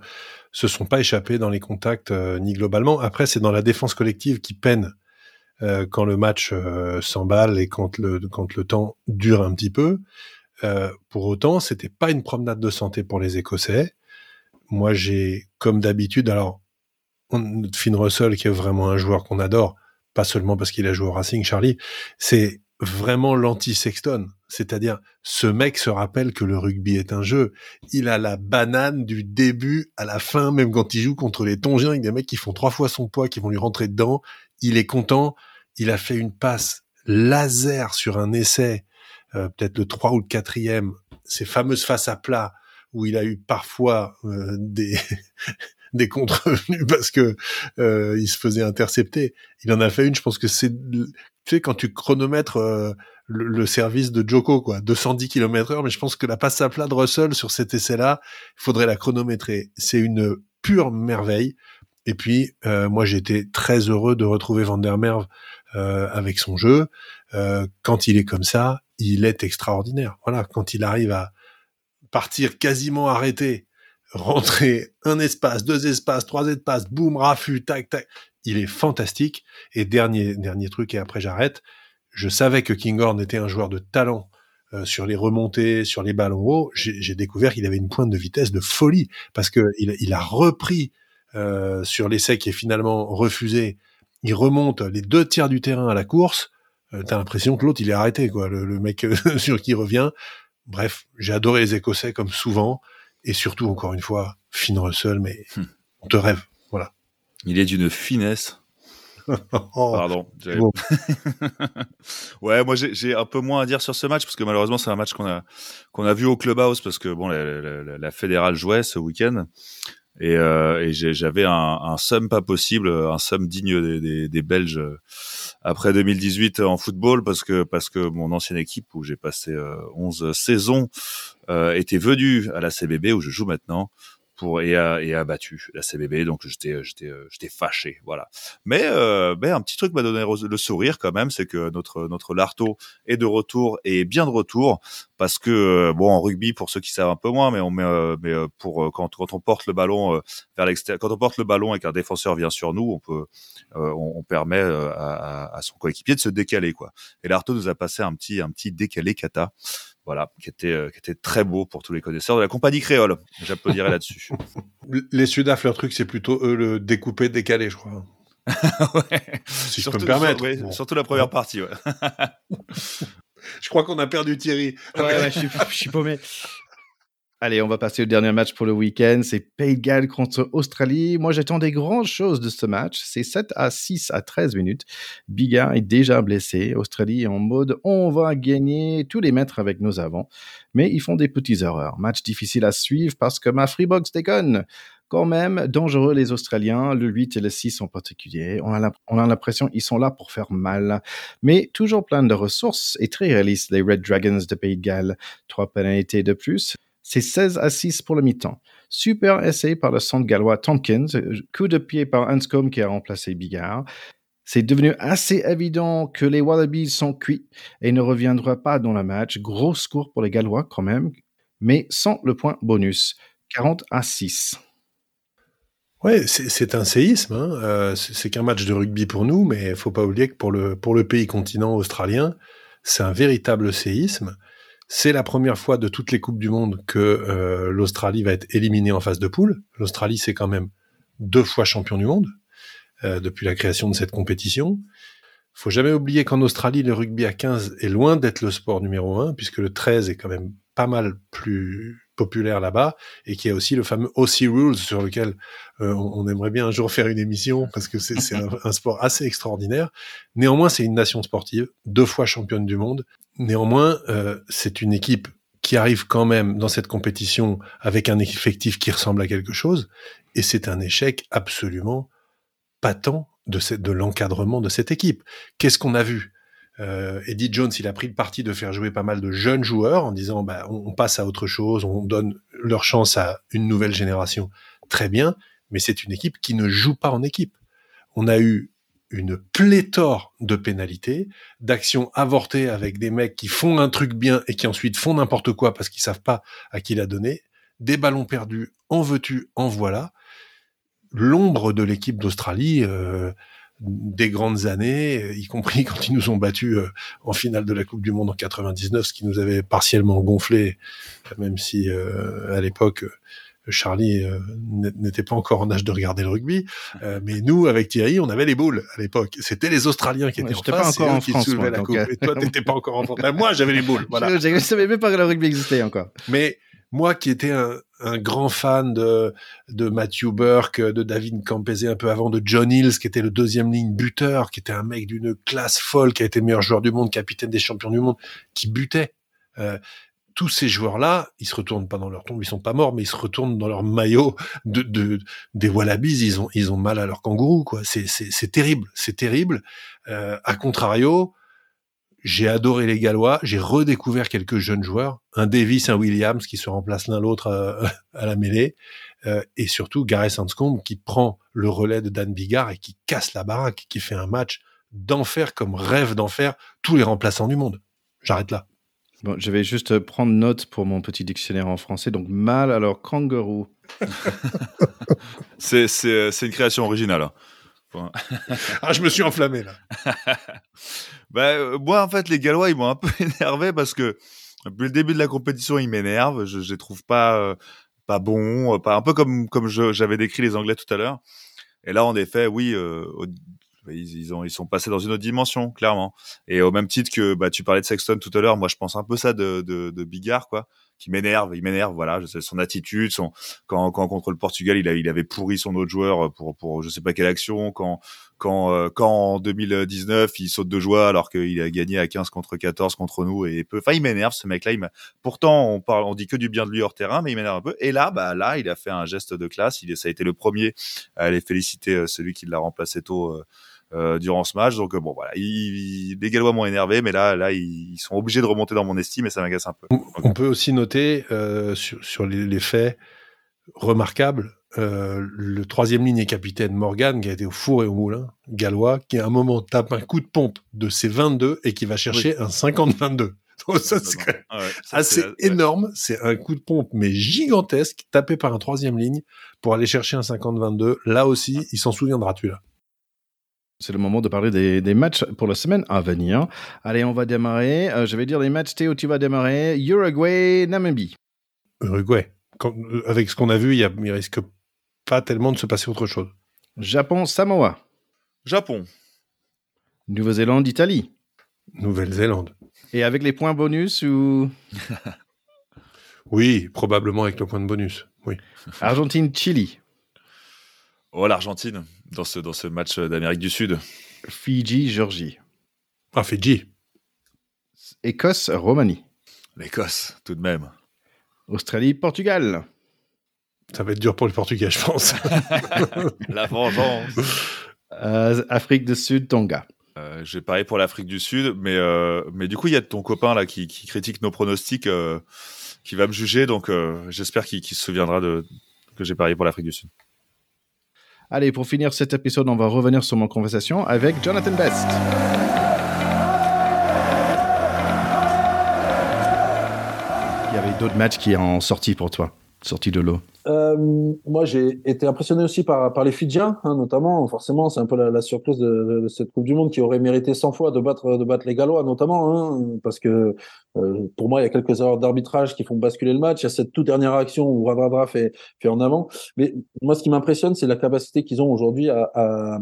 se sont pas échappés dans les contacts euh, ni globalement. Après, c'est dans la défense collective qui peine euh, quand le match s'emballe et quand le, quand le temps dure un petit peu. Euh, pour autant, c'était pas une promenade de santé pour les Écossais. Moi, j'ai, comme d'habitude, alors, Finn Russell, qui est vraiment un joueur qu'on adore, pas seulement parce qu'il a joué au Racing, Charlie, c'est vraiment l'anti-Sexton. C'est-à-dire, ce mec se rappelle que le rugby est un jeu. Il a la banane du début à la fin, même quand il joue contre les Tongiens avec des mecs qui font trois fois son poids, qui vont lui rentrer dedans. Il est content. Il a fait une passe laser sur un essai, peut-être le 3 ou le quatrième, ces fameuses faces à plat, où il a eu parfois euh, des des contrevenus parce que euh, il se faisait intercepter. Il en a fait une, je pense que c'est tu sais quand tu chronomètres euh, le, service de Joko quoi, 210 km heure, mais je pense que la passe à plat de Russell sur cet essai-là, il faudrait la chronométrer. C'est une pure merveille. Et puis euh, moi été très heureux de retrouver Van der Merwe avec son jeu. quand il est comme ça, il est extraordinaire. Voilà, quand il arrive à partir quasiment arrêté rentrer un espace, deux espaces, trois espaces, boum, raffut, tac, tac. Il est fantastique. Et dernier, dernier truc, et après j'arrête. Je savais que Kinghorn était un joueur de talent euh, sur les remontées, sur les ballons hauts. J'ai découvert qu'il avait une pointe de vitesse de folie parce que il, il a repris euh, sur l'essai qui est finalement refusé. Il remonte les deux tiers du terrain à la course. Euh, T'as l'impression que l'autre il est arrêté, quoi. Le, le mec sur qui revient. Bref, j'ai adoré les Écossais comme souvent et surtout, encore une fois, Finn Russell, mais hmm. on te rêve, voilà. Il est d'une finesse. Pardon. ouais, moi j'ai un peu moins à dire sur ce match parce que malheureusement c'est un match qu'on a qu'on a vu au clubhouse parce que bon la, la, fédérale jouait ce week-end et, euh, j'avais un, un somme pas possible, un somme digne des, des, Belges après 2018 en football parce que parce que mon ancienne équipe où j'ai passé 11 euh, saisons euh, était venue à la CBB où je joue maintenant pour et a, et a battu la CBB donc j'étais j'étais j'étais fâché voilà. Mais euh, ben un petit truc m'a donné le sourire quand même c'est que notre notre Larto est de retour et bien de retour parce que euh, bon en rugby pour ceux qui savent un peu moins mais on met euh, mais euh, pour quand quand on porte le ballon vers l'extérieur quand on porte le ballon et qu'un défenseur vient sur nous on peut on, on, permet à, à son coéquipier de se décaler quoi. Et Larto nous a passé un petit un petit décalé kata voilà, qui était, euh, qui était très beau pour tous les connaisseurs de la compagnie créole. J'applaudirais là-dessus. Les Sudaf, leur truc, c'est plutôt eux le découper, décaler, je crois. ouais. Si je peux me permettre. Surtout la première partie, ouais. je crois qu'on a perdu Thierry. Ouais, ouais, je, suis, je suis paumé. Allez, on va passer au dernier match pour le week-end. C'est Pays de Galles contre Australie. Moi, j'attendais grand chose de ce match. C'est 7 à 6 à 13 minutes. Bigard est déjà blessé. Australie est en mode on va gagner tous les mètres avec nos avants. Mais ils font des petites erreurs. Match difficile à suivre parce que ma Freebox déconne. Quand même, dangereux les Australiens, le 8 et le 6 en particulier. On a l'impression qu'ils sont là pour faire mal. Mais toujours plein de ressources et très réalistes, les Red Dragons de Pays de Galles. Trois pénalités de plus. C'est 16 à 6 pour le mi-temps. Super essai par le centre gallois Tompkins, coup de pied par Anscombe qui a remplacé Bigard. C'est devenu assez évident que les Wallabies sont cuits et ne reviendront pas dans le match. Gros score pour les Gallois quand même, mais sans le point bonus. 40 à 6. Ouais, c'est un séisme. Hein. Euh, c'est qu'un match de rugby pour nous, mais il faut pas oublier que pour le, pour le pays continent australien, c'est un véritable séisme. C'est la première fois de toutes les coupes du monde que euh, l'Australie va être éliminée en phase de poule. L'Australie, c'est quand même deux fois champion du monde euh, depuis la création de cette compétition. Faut jamais oublier qu'en Australie, le rugby à 15 est loin d'être le sport numéro un, puisque le 13 est quand même pas mal plus populaire là-bas, et qu'il y a aussi le fameux OC Rules sur lequel euh, on, aimerait bien un jour faire une émission, parce que c'est un, un, sport assez extraordinaire. Néanmoins, c'est une nation sportive, deux fois championne du monde, Néanmoins, euh, c'est une équipe qui arrive quand même dans cette compétition avec un effectif qui ressemble à quelque chose, et c'est un échec absolument patent de, de l'encadrement de cette équipe. Qu'est-ce qu'on a vu? Euh, Eddie Jones, il a pris le parti de faire jouer pas mal de jeunes joueurs en disant bah, on, passe à autre chose, on donne leur chance à une nouvelle génération. Très bien, mais c'est une équipe qui ne joue pas en équipe. On a eu une pléthore de pénalités, d'actions avortées avec des mecs qui font un truc bien et qui ensuite font n'importe quoi parce qu'ils savent pas à qui l'a donné, des ballons perdus, en veux-tu, en voilà. L'ombre de l'équipe d'Australie, euh, des grandes années, y compris quand ils nous ont battus en finale de la Coupe du Monde en 99, ce qui nous avait partiellement gonflé, même si à l'époque Charlie euh, n'était pas encore en âge de regarder le rugby, euh, mais nous, avec Thierry, on avait les boules à l'époque. C'était les Australiens qui étaient en face, pas encore en qui France, soulevaient moi, la coupe. euh. Et toi, t'étais pas encore en France. Ben, moi, j'avais les boules. Voilà. Je, je savais même pas que le rugby existait encore. Mais moi, qui étais un, un grand fan de, de Matthew Burke, de David Campese un peu avant, de John Hills, qui était le deuxième ligne buteur, qui était un mec d'une classe folle, qui a été meilleur joueur du monde, capitaine des champions du monde, qui butait. Euh, tous ces joueurs-là, ils se retournent pas dans leur tombe, ils sont pas morts, mais ils se retournent dans leur maillot de, de des Wallabies, ils ont ils ont mal à leur kangourou quoi. C'est c'est terrible, c'est terrible. Euh, à contrario, j'ai adoré les Gallois, j'ai redécouvert quelques jeunes joueurs, un Davis, un Williams qui se remplacent l'un l'autre à, à, la mêlée, euh, et surtout Gareth Anscombe qui prend le relais de Dan Bigard et qui casse la baraque, qui fait un match d'enfer comme rêve d'enfer tous les remplaçants du monde. J'arrête là. Bon, je vais juste prendre note pour mon petit dictionnaire en français. Donc, mal, alors kangourou. c'est, c'est, c'est une création originale. hein. Ah, je me suis enflammé là. bah, euh, moi, en fait, les Gallois, ils m'ont un peu énervé parce que depuis le début de la compétition, ils m'énervent. Je, je les trouve pas, euh, pas bons, euh, pas un peu comme comme j'avais décrit les Anglais tout à l'heure. Et là, en effet, oui, euh, ils, ils ont ils sont passés dans une autre dimension, clairement. Et au même titre que bah tu parlais de Sexton tout à l'heure, moi je pense un peu ça de de, de Bigard quoi, qui m'énerve, il m'énerve, voilà, son attitude, son quand quand contre le Portugal, il a avait pourri son autre joueur pour pour je sais pas quelle action quand quand euh, quand en 2019, il saute de joie alors qu'il a gagné à 15 contre 14 contre nous et peu. Enfin il m'énerve ce mec là, il m'a pourtant on parle on dit que du bien de lui hors terrain mais il m'énerve un peu. Et là bah là, il a fait un geste de classe, il ça a été le premier à aller féliciter euh, celui qui l'a remplacé tôt euh, euh, durant ce match. Donc euh, bon voilà, il, il- les Gallois m'ont énervé, mais là là ils, ils sont obligés de remonter dans mon estime et ça m'agace un peu. On peut aussi noter euh, sur, sur les, les faits remarquables euh, le troisième ligne et capitaine Morgan qui a été au four et au moulin gallois qui à un moment tape un coup de pompe de ses 22 et qui va chercher un 50-22. Donc ça c'est Ah ouais, assez ouais. énorme. C'est un coup de pompe mais gigantesque tapé par un troisième ligne pour aller chercher un 50-22. Là aussi, il s'en souviendra tu là. C'est le moment de parler des, des matchs pour la semaine à venir. Allez, on va démarrer. Euh, je vais dire les matchs. Théo, tu vas démarrer. Uruguay, Namibie. Uruguay. Quand- euh, avec ce qu'on a vu, il, y a, il risque pas tellement de se passer autre chose. Japon, Samoa. Japon. Nouvelle-Zélande, Italie. Nouvelle-Zélande. Et avec les points bonus ou? Oui, probablement avec le point de bonus. Oui. Argentine, Chili. Oh l'Argentine dans ce dans ce match d'Amérique du Sud. Fidji, Géorgie. Ah, Fidji. Écosse, Roumanie. L'Écosse tout de même. Australie, Portugal. Ça va être dur pour les Portugais, je pense. La vengeance. Euh, Afrique du Sud, Tonga. Euh, J'ai parié pour l'Afrique du Sud, mais euh, mais du coup il y a ton copain là qui, qui critique nos pronostics, euh, qui va me juger, donc euh, j'espère qu'il qu'il se souviendra de que j'ai parié pour l'Afrique du Sud. Allez, pour finir cet épisode, on va revenir sur mon conversation avec Jonathan Best. Il y avait d'autres matchs qui ont sorti pour toi, sorti de l'eau. Euh, moi, j'ai été impressionné aussi par, les Fidjiens, hein, notamment. Forcément, c'est un peu la, la surprise de, cette Coupe du Monde qui aurait mérité 100 fois de battre, de battre les Gallois, notamment, hein, parce que euh, pour moi, il y a quelques erreurs d'arbitrage qui font basculer le match. Il y a cette toute dernière action où Radradra fait, fait en avant. Mais moi, ce qui m'impressionne, c'est la capacité qu'ils ont aujourd'hui à, à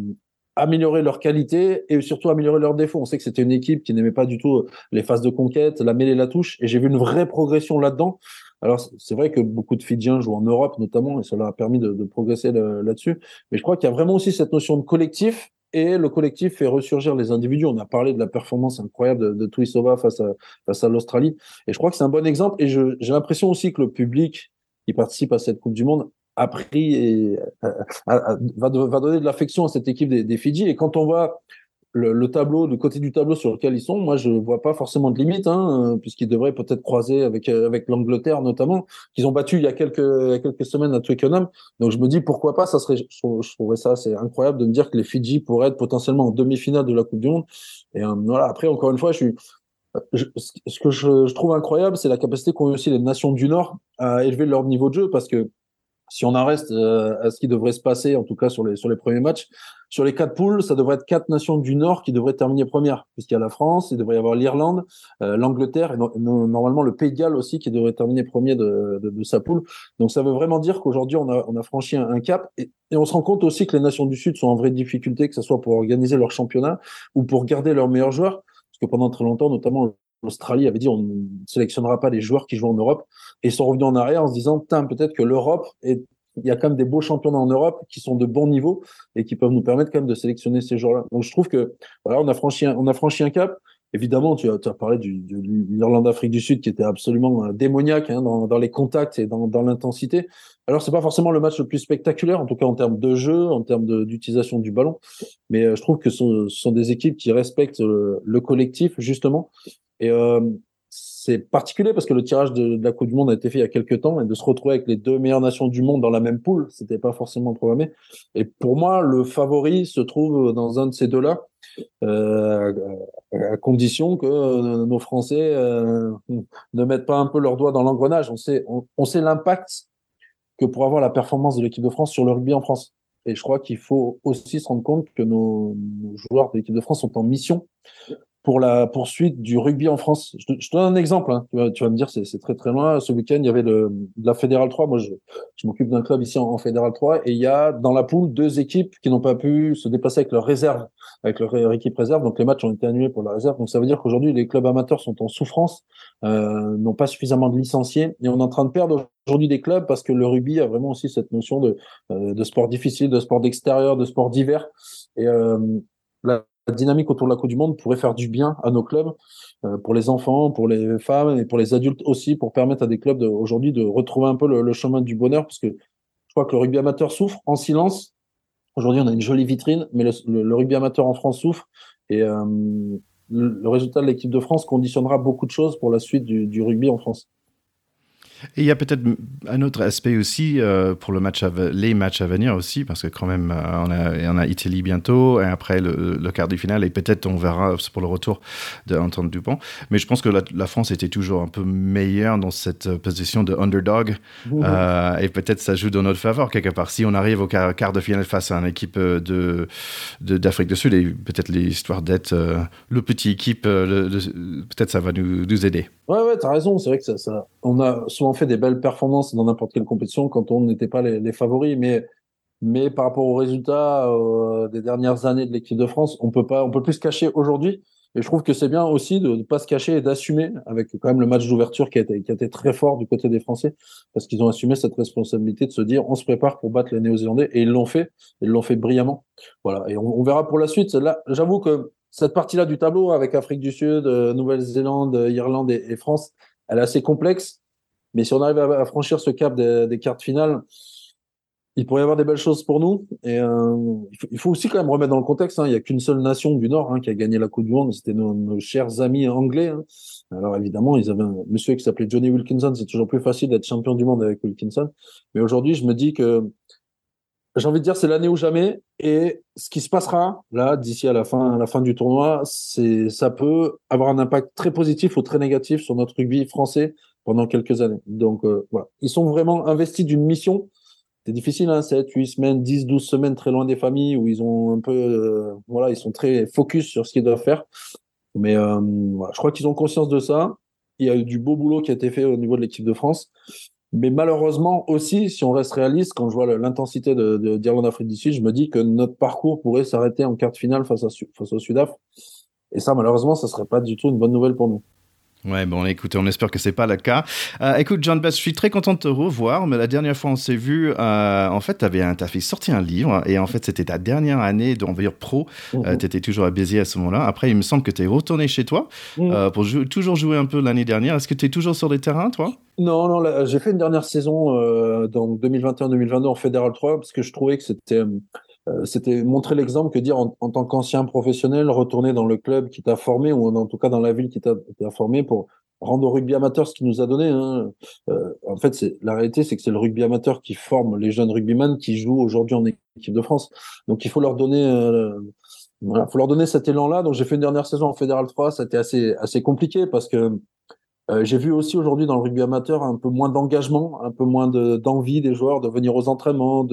améliorer leur qualité et surtout améliorer leurs défauts. On sait que c'était une équipe qui n'aimait pas du tout les phases de conquête, la mêlée, la touche, et j'ai vu une vraie progression là-dedans. Alors, c'est vrai que beaucoup de Fidjiens jouent en Europe, notamment, et cela a permis de, progresser là-dessus. Mais je crois qu'il y a vraiment aussi cette notion de collectif, et le collectif fait ressurgir les individus. On a parlé de la performance incroyable de, de face à, l'Australie. Et je crois que c'est un bon exemple. Et j'ai l'impression aussi que le public qui participe à cette Coupe du Monde a pris et euh, va, donner de l'affection à cette équipe des, des Fidji. Et quand on voit le, le tableau, du côté du tableau sur lequel ils sont, moi je vois pas forcément de limite, hein, puisqu'ils devraient peut-être croiser avec euh, avec l'Angleterre notamment, qu'ils ont battu il y a quelques il y a quelques semaines à Twickenham. Donc je me dis pourquoi pas, ça serait, je, je trouverais ça c'est incroyable de me dire que les Fidji pourraient être potentiellement en demi-finale de la Coupe du Monde. Et euh, voilà, après encore une fois, je suis ce que je, je trouve incroyable, c'est la capacité qu'ont aussi les nations du Nord à élever leur niveau de jeu, parce que si on en reste euh, à ce qui devrait se passer, en tout cas sur les sur les premiers matchs, sur les quatre poules, ça devrait être quatre nations du Nord qui devraient terminer première, puisqu'il y a la France, il devrait y avoir l'Irlande, euh, l'Angleterre et normalement le Pays de Galles aussi qui devrait terminer premier de, de, de sa poule. Donc ça veut vraiment dire qu'aujourd'hui on a on a franchi un, cap et, et, on se rend compte aussi que les nations du Sud sont en vraie difficulté, que ce soit pour organiser leur championnat ou pour garder leurs meilleurs joueurs, parce que pendant très longtemps, notamment l'Australie avait dit on ne sélectionnera pas les joueurs qui jouent en Europe et ils sont revenus en arrière en se disant peut-être que l'Europe est il y a quand même des beaux championnats en Europe qui sont de bon niveau et qui peuvent nous permettre quand même de sélectionner ces joueurs-là. Donc je trouve que voilà, on a on a franchi un cap. Évidemment, tu as, tu as parlé du, de l'Irlande-Afrique du Sud qui était absolument euh, démoniaque hein, dans, dans, les contacts et dans, dans l'intensité. Alors c'est pas forcément le match le plus spectaculaire, en tout cas en termes de jeu, en termes d'utilisation du ballon, mais euh, je trouve que ce, sont des équipes qui respectent le, le collectif justement et euh, c'est particulier parce que le tirage de, la Coupe du Monde a été fait il y a quelques temps et de se retrouver avec les deux meilleures nations du monde dans la même poule, c'était pas forcément programmé. Et pour moi, le favori se trouve dans un de ces deux-là, euh, à condition que euh, nos Français euh, ne mettent pas un peu leurs doigts dans l'engrenage. On sait, l'impact que pour avoir la performance de l'équipe de France sur le rugby en France. Et je crois qu'il faut aussi se rendre compte que nos joueurs de l'équipe de France sont en mission pour la poursuite du rugby en France. Je te, je te donne un exemple. Hein. Tu, vas, tu, vas, me dire, c'est très très loin. Ce week-end, il y avait le, la Fédérale 3. Moi, je, je m'occupe d'un club ici en, en Fédérale 3. Et il y a dans la poule deux équipes qui n'ont pas pu se déplacer avec leur réserve, avec leur équipe réserve. Donc les matchs ont été annulés pour la réserve. Donc ça veut dire qu'aujourd'hui, les clubs amateurs sont en souffrance, euh, n'ont pas suffisamment de licenciés. Et on est en train de perdre aujourd'hui des clubs parce que le rugby a vraiment aussi cette notion de, euh, de sport difficile, de sport d'extérieur, de sport d'hiver. Et euh, la la dynamique autour de la Coupe du Monde pourrait faire du bien à nos clubs, euh, pour les enfants, pour les femmes et pour les adultes aussi, pour permettre à des clubs aujourd'hui de retrouver un peu le, chemin du bonheur, parce que je crois que le rugby amateur souffre en silence. Aujourd'hui, on a une jolie vitrine, mais le, rugby amateur en France souffre. Et euh, le, résultat de l'équipe de France conditionnera beaucoup de choses pour la suite du rugby en France. Et il y a peut-être un autre aspect aussi euh, pour le match les matchs à venir aussi, parce que quand même, euh, on, a, on a Italie bientôt, et après le, le quart du final, et peut-être on verra pour le retour d'Antoine Dupont. Mais je pense que la, France était toujours un peu meilleure dans cette position de underdog, euh, et peut-être ça joue dans notre faveur quelque part. Si on arrive au quart, quart de finale face à une équipe de, d'Afrique du Sud, et peut-être l'histoire d'être le petit équipe, peut-être ça va nous, nous aider. Ouais, ouais, t'as raison. C'est vrai que ça, ça, on a souvent fait des belles performances dans n'importe quelle compétition quand on n'était pas les, favoris, mais mais par rapport aux résultats euh, des dernières années de l'équipe de France, on peut pas, on peut plus se cacher aujourd'hui. Et je trouve que c'est bien aussi de ne pas se cacher et d'assumer avec quand même le match d'ouverture qui a été qui a très fort du côté des Français parce qu'ils ont assumé cette responsabilité de se dire on se prépare pour battre les Néo-Zélandais et ils l'ont fait, ils l'ont fait brillamment. Voilà. Et on, on verra pour la suite. Là, j'avoue que cette partie-là du tableau avec Afrique du Sud, euh, Nouvelle-Zélande, euh, Irlande et, France, elle est assez complexe. Mais si on arrive à, franchir ce cap des, cartes finales, il pourrait y avoir des belles choses pour nous. Et euh, il, faut, aussi quand même remettre dans le contexte. Hein, il n'y a qu'une seule nation du Nord hein, qui a gagné la Coupe du Monde. C'était nos, chers amis anglais. Hein. Alors évidemment, ils avaient un monsieur qui s'appelait Johnny Wilkinson. C'est toujours plus facile d'être champion du monde avec Wilkinson. Mais aujourd'hui, je me dis que j'ai envie de dire c'est l'année ou jamais. Et ce qui se passera là d'ici à la fin, à la fin du tournoi, c'est ça peut avoir un impact très positif ou très négatif sur notre rugby français pendant quelques années. Donc euh, voilà, ils sont vraiment investis d'une mission. C'est difficile, hein, 7, 8 semaines, 10, 12 semaines très loin des familles où ils ont un peu, euh, voilà, ils sont très focus sur ce qu'ils doivent faire. Mais euh, je crois qu'ils ont conscience de ça. Il y a eu du beau boulot qui a été fait au niveau de l'équipe de France. Mais malheureusement aussi, si on reste réaliste, quand je vois l'intensité de, d'Irlande Afrique du Sud, je me dis que notre parcours pourrait s'arrêter en quart de finale face, face au Sudaf. Et ça, malheureusement, ça serait pas du tout une bonne nouvelle pour nous. Ouais, bon, écoutez, on espère que c'est pas le cas. Euh, écoute, John Best, je suis très content de te revoir, mais la dernière fois on s'est vu, euh, en fait, tu avais fait sorti un livre, et en fait, c'était ta dernière année d'envers pro. Euh, mhm. tu étais toujours à Béziers à ce moment-là. Après, il me semble que tu es retourné chez toi mhm. pour toujours jouer un peu l'année dernière. Est-ce que tu es toujours sur les terrains, toi? Non, non, j'ai fait une dernière saison dans 2021-2022 en Fédéral 3 parce que je trouvais que c'était euh, c'était montrer l'exemple que dire en, tant qu'ancien professionnel, retourner dans le club qui t'a formé, ou en, tout cas dans la ville qui t'a formé pour rendre au rugby amateur ce qu'il nous a donné. Hein. Euh, en fait, c'est la réalité, c'est que c'est le rugby amateur qui forme les jeunes rugbyman qui jouent aujourd'hui en équipe de France. Donc il faut leur donner, euh, voilà, faut leur donner cet élan-là. Donc j'ai fait une dernière saison en Fédéral 3, ça a été assez assez compliqué parce que Euh, j'ai vu aussi aujourd'hui dans le rugby amateur un peu moins d'engagement, un peu moins d'envie des joueurs de venir aux entraînements,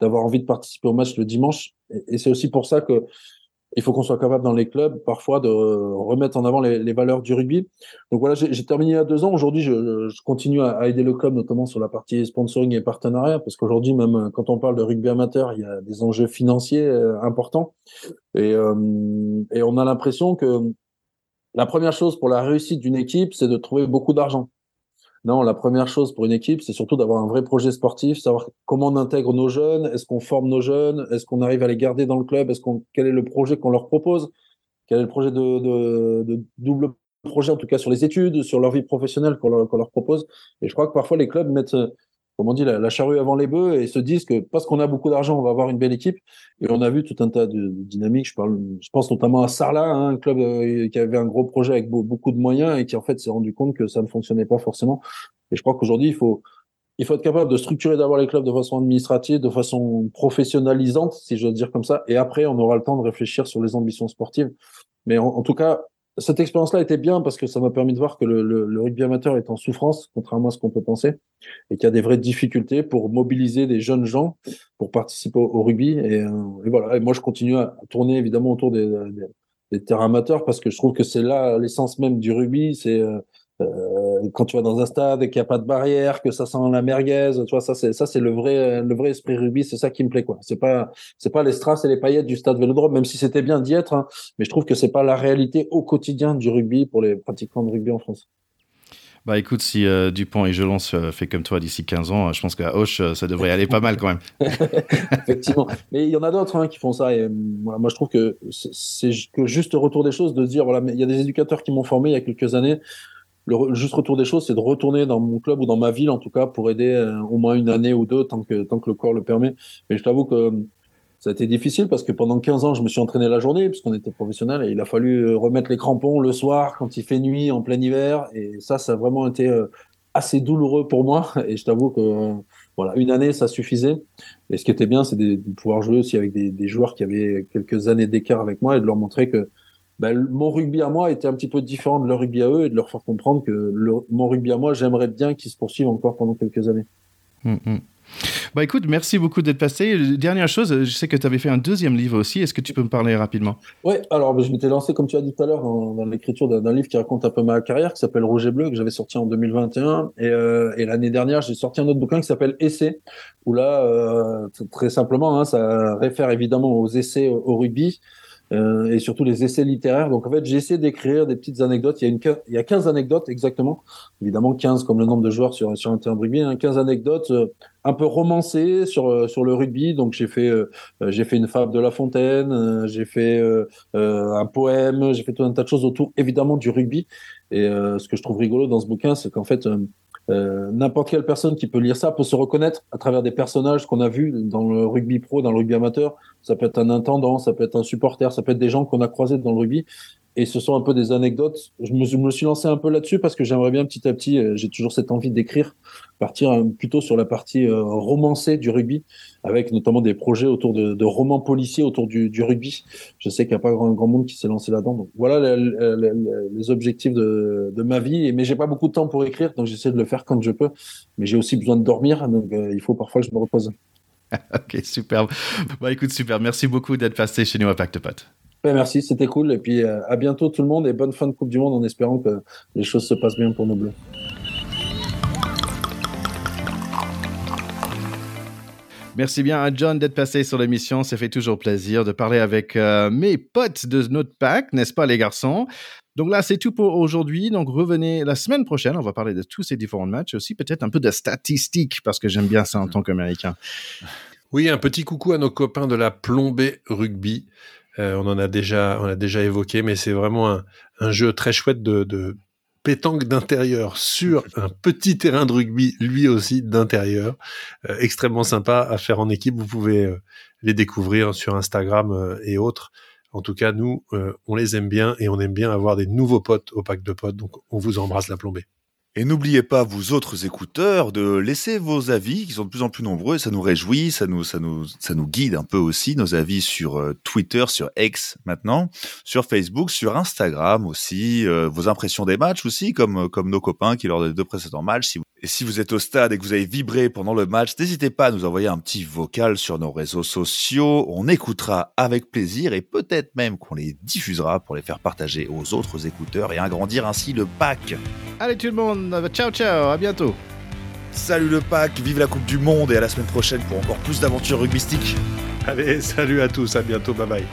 d'avoir envie de participer au match le dimanche. Et, c'est aussi pour ça que il faut qu'on soit capable dans les clubs parfois de remettre en avant les, valeurs du rugby. Donc voilà, j'ai terminé il y a deux ans. Aujourd'hui, je, continue à, aider le club, notamment sur la partie sponsoring et partenariat, parce qu'aujourd'hui, même quand on parle de rugby amateur, il y a des enjeux financiers euh, importants. Euh, et on a l'impression que la première chose pour la réussite d'une équipe, c'est de trouver beaucoup d'argent. Non, la première chose pour une équipe, c'est surtout d'avoir un vrai projet sportif, savoir comment on intègre nos jeunes, est-ce qu'on forme nos jeunes, est-ce qu'on arrive à les garder dans le club, est-ce qu'on, quel est le projet qu'on leur propose, quel est le projet de, double projet, en tout cas sur les études, sur leur vie professionnelle qu'on leur propose. Et je crois que parfois les clubs mettent comme on dit, la, charrue avant les bœufs et se disent que parce qu'on a beaucoup d'argent, on va avoir une belle équipe. Et on a vu tout un tas de, dynamiques. Je parle, je pense notamment à Sarlat, hein, un club euh, qui avait un gros projet avec beaucoup de moyens et qui en fait s'est rendu compte que ça ne fonctionnait pas forcément. Et je crois qu'aujourd'hui, il faut, il faut être capable de structurer d'abord les clubs de façon administrative, de façon professionnalisante, si je veux dire comme ça. Et après, on aura le temps de réfléchir sur les ambitions sportives. Mais en tout cas, cette expérience-là était bien parce que ça m'a permis de voir que le, le, rugby amateur est en souffrance, contrairement à ce qu'on peut penser, et qu'il y a des vraies difficultés pour mobiliser des jeunes gens pour participer au, rugby. Et, euh, et, voilà. Et moi, je continue à tourner évidemment autour des, des, des terrains amateurs parce que je trouve que c'est là l'essence même du rugby. C'est euh, euh, quand tu vas dans un stade et qu'il n'y a pas de barrière, que ça sent la merguez, tu vois, ça c'est ça c'est le vrai le vrai esprit rugby, c'est ça qui me plaît quoi. C'est pas c'est pas les strass et les paillettes du stade Vélodrome, même si c'était bien d'y être, hein, mais je trouve que c'est pas la réalité au quotidien du rugby pour les pratiquants de rugby en France. Bah écoute, si euh, Dupont et Gelon se fait comme toi d'ici 15 ans, je pense qu'à Hoche, euh, ça devrait aller pas mal quand même. Effectivement. Mais il y en a d'autres hein, qui font ça. Et voilà, moi, je trouve que c'est que juste retour des choses de dire, voilà, il y a des éducateurs qui m'ont formé il y a quelques années le juste retour des choses, c'est de retourner dans mon club ou dans ma ville, en tout cas, pour aider euh, au moins une année ou deux, tant que, tant que le corps le permet. Mais je t'avoue que euh, ça a été difficile parce que pendant 15 ans, je me suis entraîné la journée puisqu'on était professionnel et il a fallu euh, remettre les crampons le soir quand il fait nuit en plein hiver. Et ça, ça a vraiment été assez douloureux pour moi. Et je t'avoue que voilà, une année, ça suffisait. Et ce qui était bien, c'est de, pouvoir jouer aussi avec des, des joueurs qui avaient quelques années d'écart avec moi et de leur montrer que ben, mon rugby à moi était un petit peu différent de leur rugby à eux et de leur faire comprendre que le, mon rugby à moi, j'aimerais bien qu'il se poursuive encore pendant quelques années. Hum, hum. Bah écoute, merci beaucoup d'être passé. Dernière chose, je sais que tu avais fait un deuxième livre aussi. Est-ce que tu peux me parler rapidement? Oui, alors ben, je m'étais lancé, comme tu as dit tout à l'heure, dans, l'écriture d'un livre qui raconte un peu ma carrière, qui s'appelle Rouge et Bleu, que j'avais sorti en 2021. Et, euh, et l'année dernière, j'ai sorti un autre bouquin qui s'appelle Essai, où là, euh, très simplement, hein, ça réfère évidemment aux essais au rugby. Euh, et surtout les essais littéraires. Donc en fait, j'ai essayé d'écrire des petites anecdotes. Il y a une il y a 15 anecdotes exactement. Évidemment 15 comme le nombre de joueurs sur sur un terrain de rugby, hein, 15 anecdotes euh, un peu romancées sur euh, sur le rugby. Donc j'ai fait j'ai fait une fable de La Fontaine, j'ai fait un poème, j'ai fait tout un tas de choses autour évidemment du rugby. Et ce que je trouve rigolo dans ce bouquin, c'est qu'en fait euh, n'importe quelle personne qui peut lire ça peut se reconnaître à travers des personnages qu'on a vus dans le rugby pro, dans le rugby amateur. Ça peut être un intendant, ça peut être un supporter, ça peut être des gens qu'on a croisés dans le rugby et ce sont un peu des anecdotes. Je me, suis lancé un peu là-dessus parce que j'aimerais bien petit à petit, euh, j'ai toujours cette envie d'écrire, partir euh, plutôt sur la partie euh, romancée du rugby, avec notamment des projets autour de, romans policiers autour du, rugby. Je sais qu'il n'y a pas grand, grand monde qui s'est lancé là-dedans. Donc voilà les, objectifs de, ma vie. Mais j'ai pas beaucoup de temps pour écrire, donc j'essaie de le faire quand je peux. Mais j'ai aussi besoin de dormir, donc il faut parfois que je me repose. ok, super. Bah écoute, super. Merci beaucoup d'être passé chez nous à Pacte Pot. Ben, merci, c'était cool. Et puis euh, à bientôt tout le monde et bonne fin de Coupe du Monde en espérant que les choses se passent bien pour nos Bleus. Merci bien à John d'être passé sur l'émission. Ça fait toujours plaisir de parler avec euh, mes potes de notre pack, n'est-ce pas les garçons? Donc là, c'est tout pour aujourd'hui. Donc revenez la semaine prochaine. On va parler de tous ces différents matchs, aussi peut-être un peu de statistiques parce que j'aime bien ça en tant qu'Américain. Oui, un petit coucou à nos copains de la plombée rugby. Euh, on en a déjà, on a déjà évoqué, mais c'est vraiment un, jeu très chouette de pétanque d'intérieur sur un petit terrain de rugby, lui aussi d'intérieur, euh, extrêmement sympa à faire en équipe. Vous pouvez euh, les découvrir sur Instagram et autres. En tout cas, nous, on les aime bien et on aime bien avoir des nouveaux potes au pack de potes. Donc, on vous embrasse la plombée. Et n'oubliez pas, vous autres écouteurs, de laisser vos avis, qui sont de plus en plus nombreux, ça nous réjouit, ça nous, ça nous, ça nous guide un peu aussi, nos avis sur euh, Twitter, sur X maintenant, sur Facebook, sur Instagram aussi, euh, vos impressions des matchs aussi, comme, euh, comme nos copains qui lors des deux précédents matchs. Si vous... Et si vous êtes au stade et que vous avez vibré pendant le match, n'hésitez pas à nous envoyer un petit vocal sur nos réseaux sociaux. On écoutera avec plaisir et peut-être même qu'on les diffusera pour les faire partager aux autres écouteurs et agrandir ainsi le pack. Allez tout le monde, ciao ciao, à bientôt. Salut le pack, vive la Coupe du Monde et à la semaine prochaine pour encore plus d'aventures rugbystiques. Allez, salut à tous, à bientôt, bye bye.